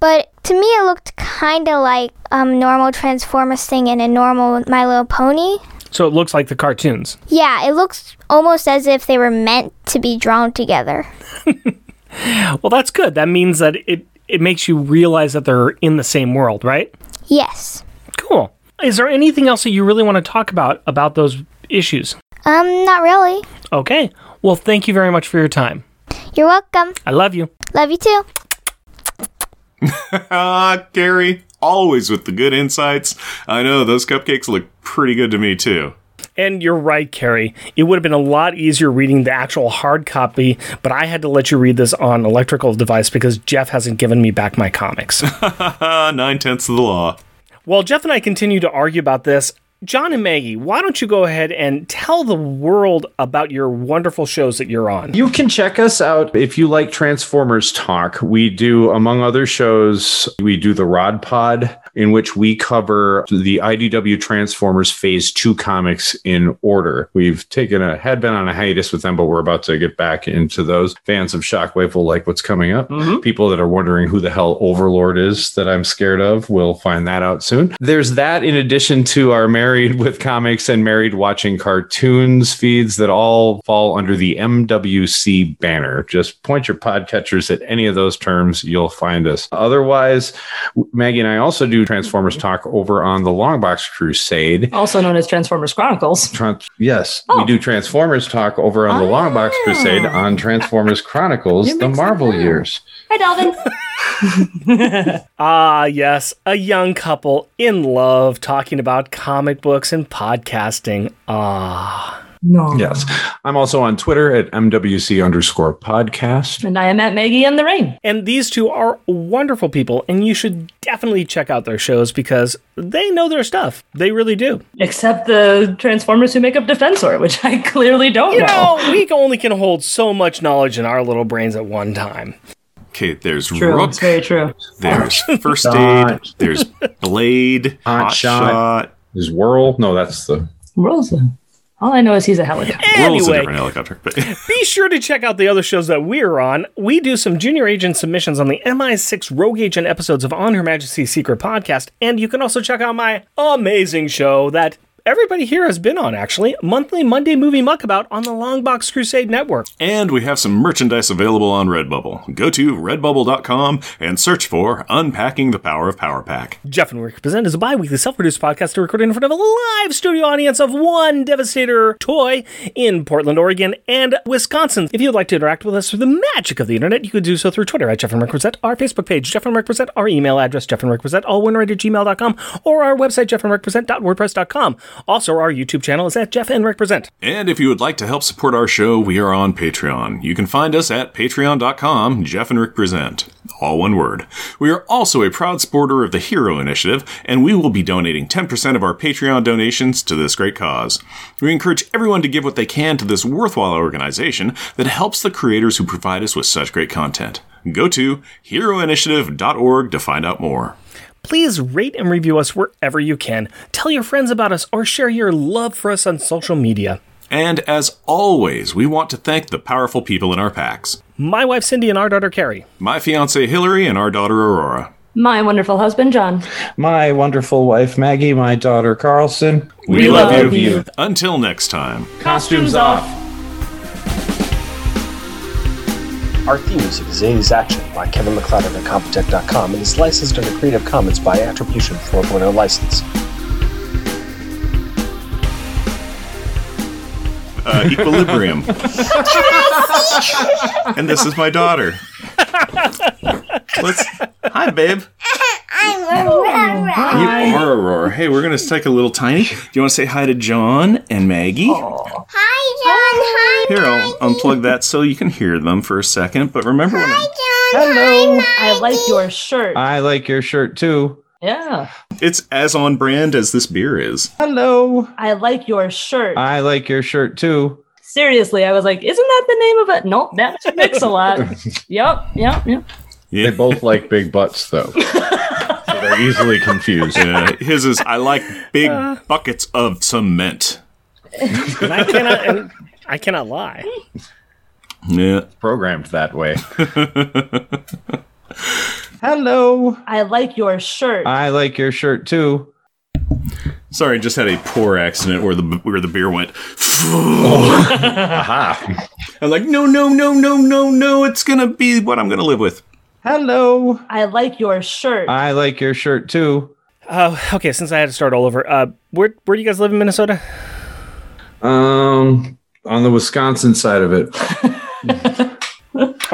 but to me it looked kind of like um normal Transformers thing in a normal My Little Pony. So it looks like the cartoons. Yeah, it looks almost as if they were meant to be drawn together. Well, that's good. That means that it it makes you realize that they're in the same world, right? Yes. Cool. Is there anything else that you really want to talk about about those issues? Um, not really. Okay. Well, thank you very much for your time. You're welcome. I love you. Love you too. Ah, Carrie, always with the good insights. I know those cupcakes look pretty good to me too. And you're right, Carrie. It would have been a lot easier reading the actual hard copy, but I had to let you read this on electrical device because Jeff hasn't given me back my comics. Nine tenths of the law. While Jeff and I continue to argue about this, John and Maggie, why don't you go ahead and tell the world about your wonderful shows that you're on? You can check us out if you like Transformers talk. We do, among other shows, we do the Rod Pod, in which we cover the IDW Transformers Phase 2 comics in order. We've taken a, had been on a hiatus with them, but we're about to get back into those. Fans of Shockwave will like what's coming up. Mm-hmm. People that are wondering who the hell Overlord is that I'm scared of will find that out soon. There's that in addition to our Married with Comics and Married Watching Cartoons feeds that all fall under the MWC banner. Just point your podcatchers at any of those terms, you'll find us. Otherwise, Maggie and I also do Transformers talk over on the Longbox Crusade. Also known as Transformers Chronicles. Tran- yes, Oh. we do Transformers talk over on the Longbox Ah. Crusade on Transformers Chronicles, the Marvel years. Hi, Dalvin. Ah, yes, a young couple in love talking about comic books and podcasting. Ah. no. Yes. I'm also on Twitter at MWC underscore podcast. And I am at Maggie and the Rain. And these two are wonderful people, and you should definitely check out their shows because they know their stuff. They really do. Except the Transformers who make up Defensor, which I clearly don't You know. know, we only can hold so much knowledge in our little brains at one time. Okay, there's True. Rook, It's very true. there's First Aid, there's Blade, Hot Hot Shot. Shot. Is Whirl? No, that's the. Rosa. All I know is he's a helicopter. Whirl's a Anyway, different helicopter. But be sure to check out the other shows that we're on. We do some junior agent submissions on the MI6 Rogue Agent episodes of On Her Majesty's Secret Podcast, and you can also check out my amazing show that everybody here has been on, actually, monthly Monday Movie Muckabout on the Longbox Crusade Network. and we have some merchandise available on Redbubble. Go to redbubble.com and search for Unpacking the Power of Power Pack. Jeff and Rick Present is a bi-weekly self-produced podcast recorded in front of a live studio audience of one Devastator toy in Portland, Oregon and Wisconsin. If you'd like to interact with us through the magic of the internet, you could do so through Twitter at Jeff and Rick Present, our Facebook page, Jeff and Rick Present, our email address, Jeff and Rick Present, all one right at gmail.com, or our website, jeffandrickpresent.wordpress.com. Also, our YouTube channel is at Jeff and Rick Present. And if you would like to help support our show, we are on Patreon. You can find us at patreon.com, Jeff and Rick Present. All one word. We are also a proud supporter of the Hero Initiative, and we will be donating 10% of our Patreon donations to this great cause. We encourage everyone to give what they can to this worthwhile organization that helps the creators who provide us with such great content. Go to heroinitiative.org to find out more. Please rate and review us wherever you can. Tell your friends about us or share your love for us on social media. And as always, we want to thank the powerful people in our packs. My wife Cindy and our daughter Carrie. My fiance Hillary and our daughter Aurora. My wonderful husband, John. My wonderful wife, Maggie, my daughter, Carlson. We, love love, you. you. Until next time. Costumes off. Our theme music is 80s Action by Kevin MacLeod at Incompetech.com and is licensed under Creative Commons by Attribution 4.0 license. Uh, equilibrium. and this is my daughter. Let's. Hi, babe. I'm Aurora. You are Aurora. Hey, we're gonna take a little tiny. Do you want to say hi to John and Maggie? Hi, John. Hi, Here, I'll unplug that so you can hear them for a second. But remember when I, John. Hello. I like your shirt. I like your shirt too. yeah. it's as on brand as this beer is. Hello. I like your shirt. I like your shirt too. Seriously, I was like, isn't that the name of it? Nope, that's Mix a lot. yep, yep, yep. Yeah. They both like big butts though. so they're easily confused. Yeah, his is I like big uh. buckets of cement. And I cannot. And I cannot lie. Yeah. Programmed that way. Hello. I like your shirt. I like your shirt too. Sorry, just had a poor accident where the where the beer went. Aha. I'm like, no, no, no, no, no, no. It's gonna be what I'm gonna live with. Hello. I like your shirt. I like your shirt too. Uh, okay, since I had to start all over, uh, where where do you guys live in Minnesota? Um, on the Wisconsin side of it.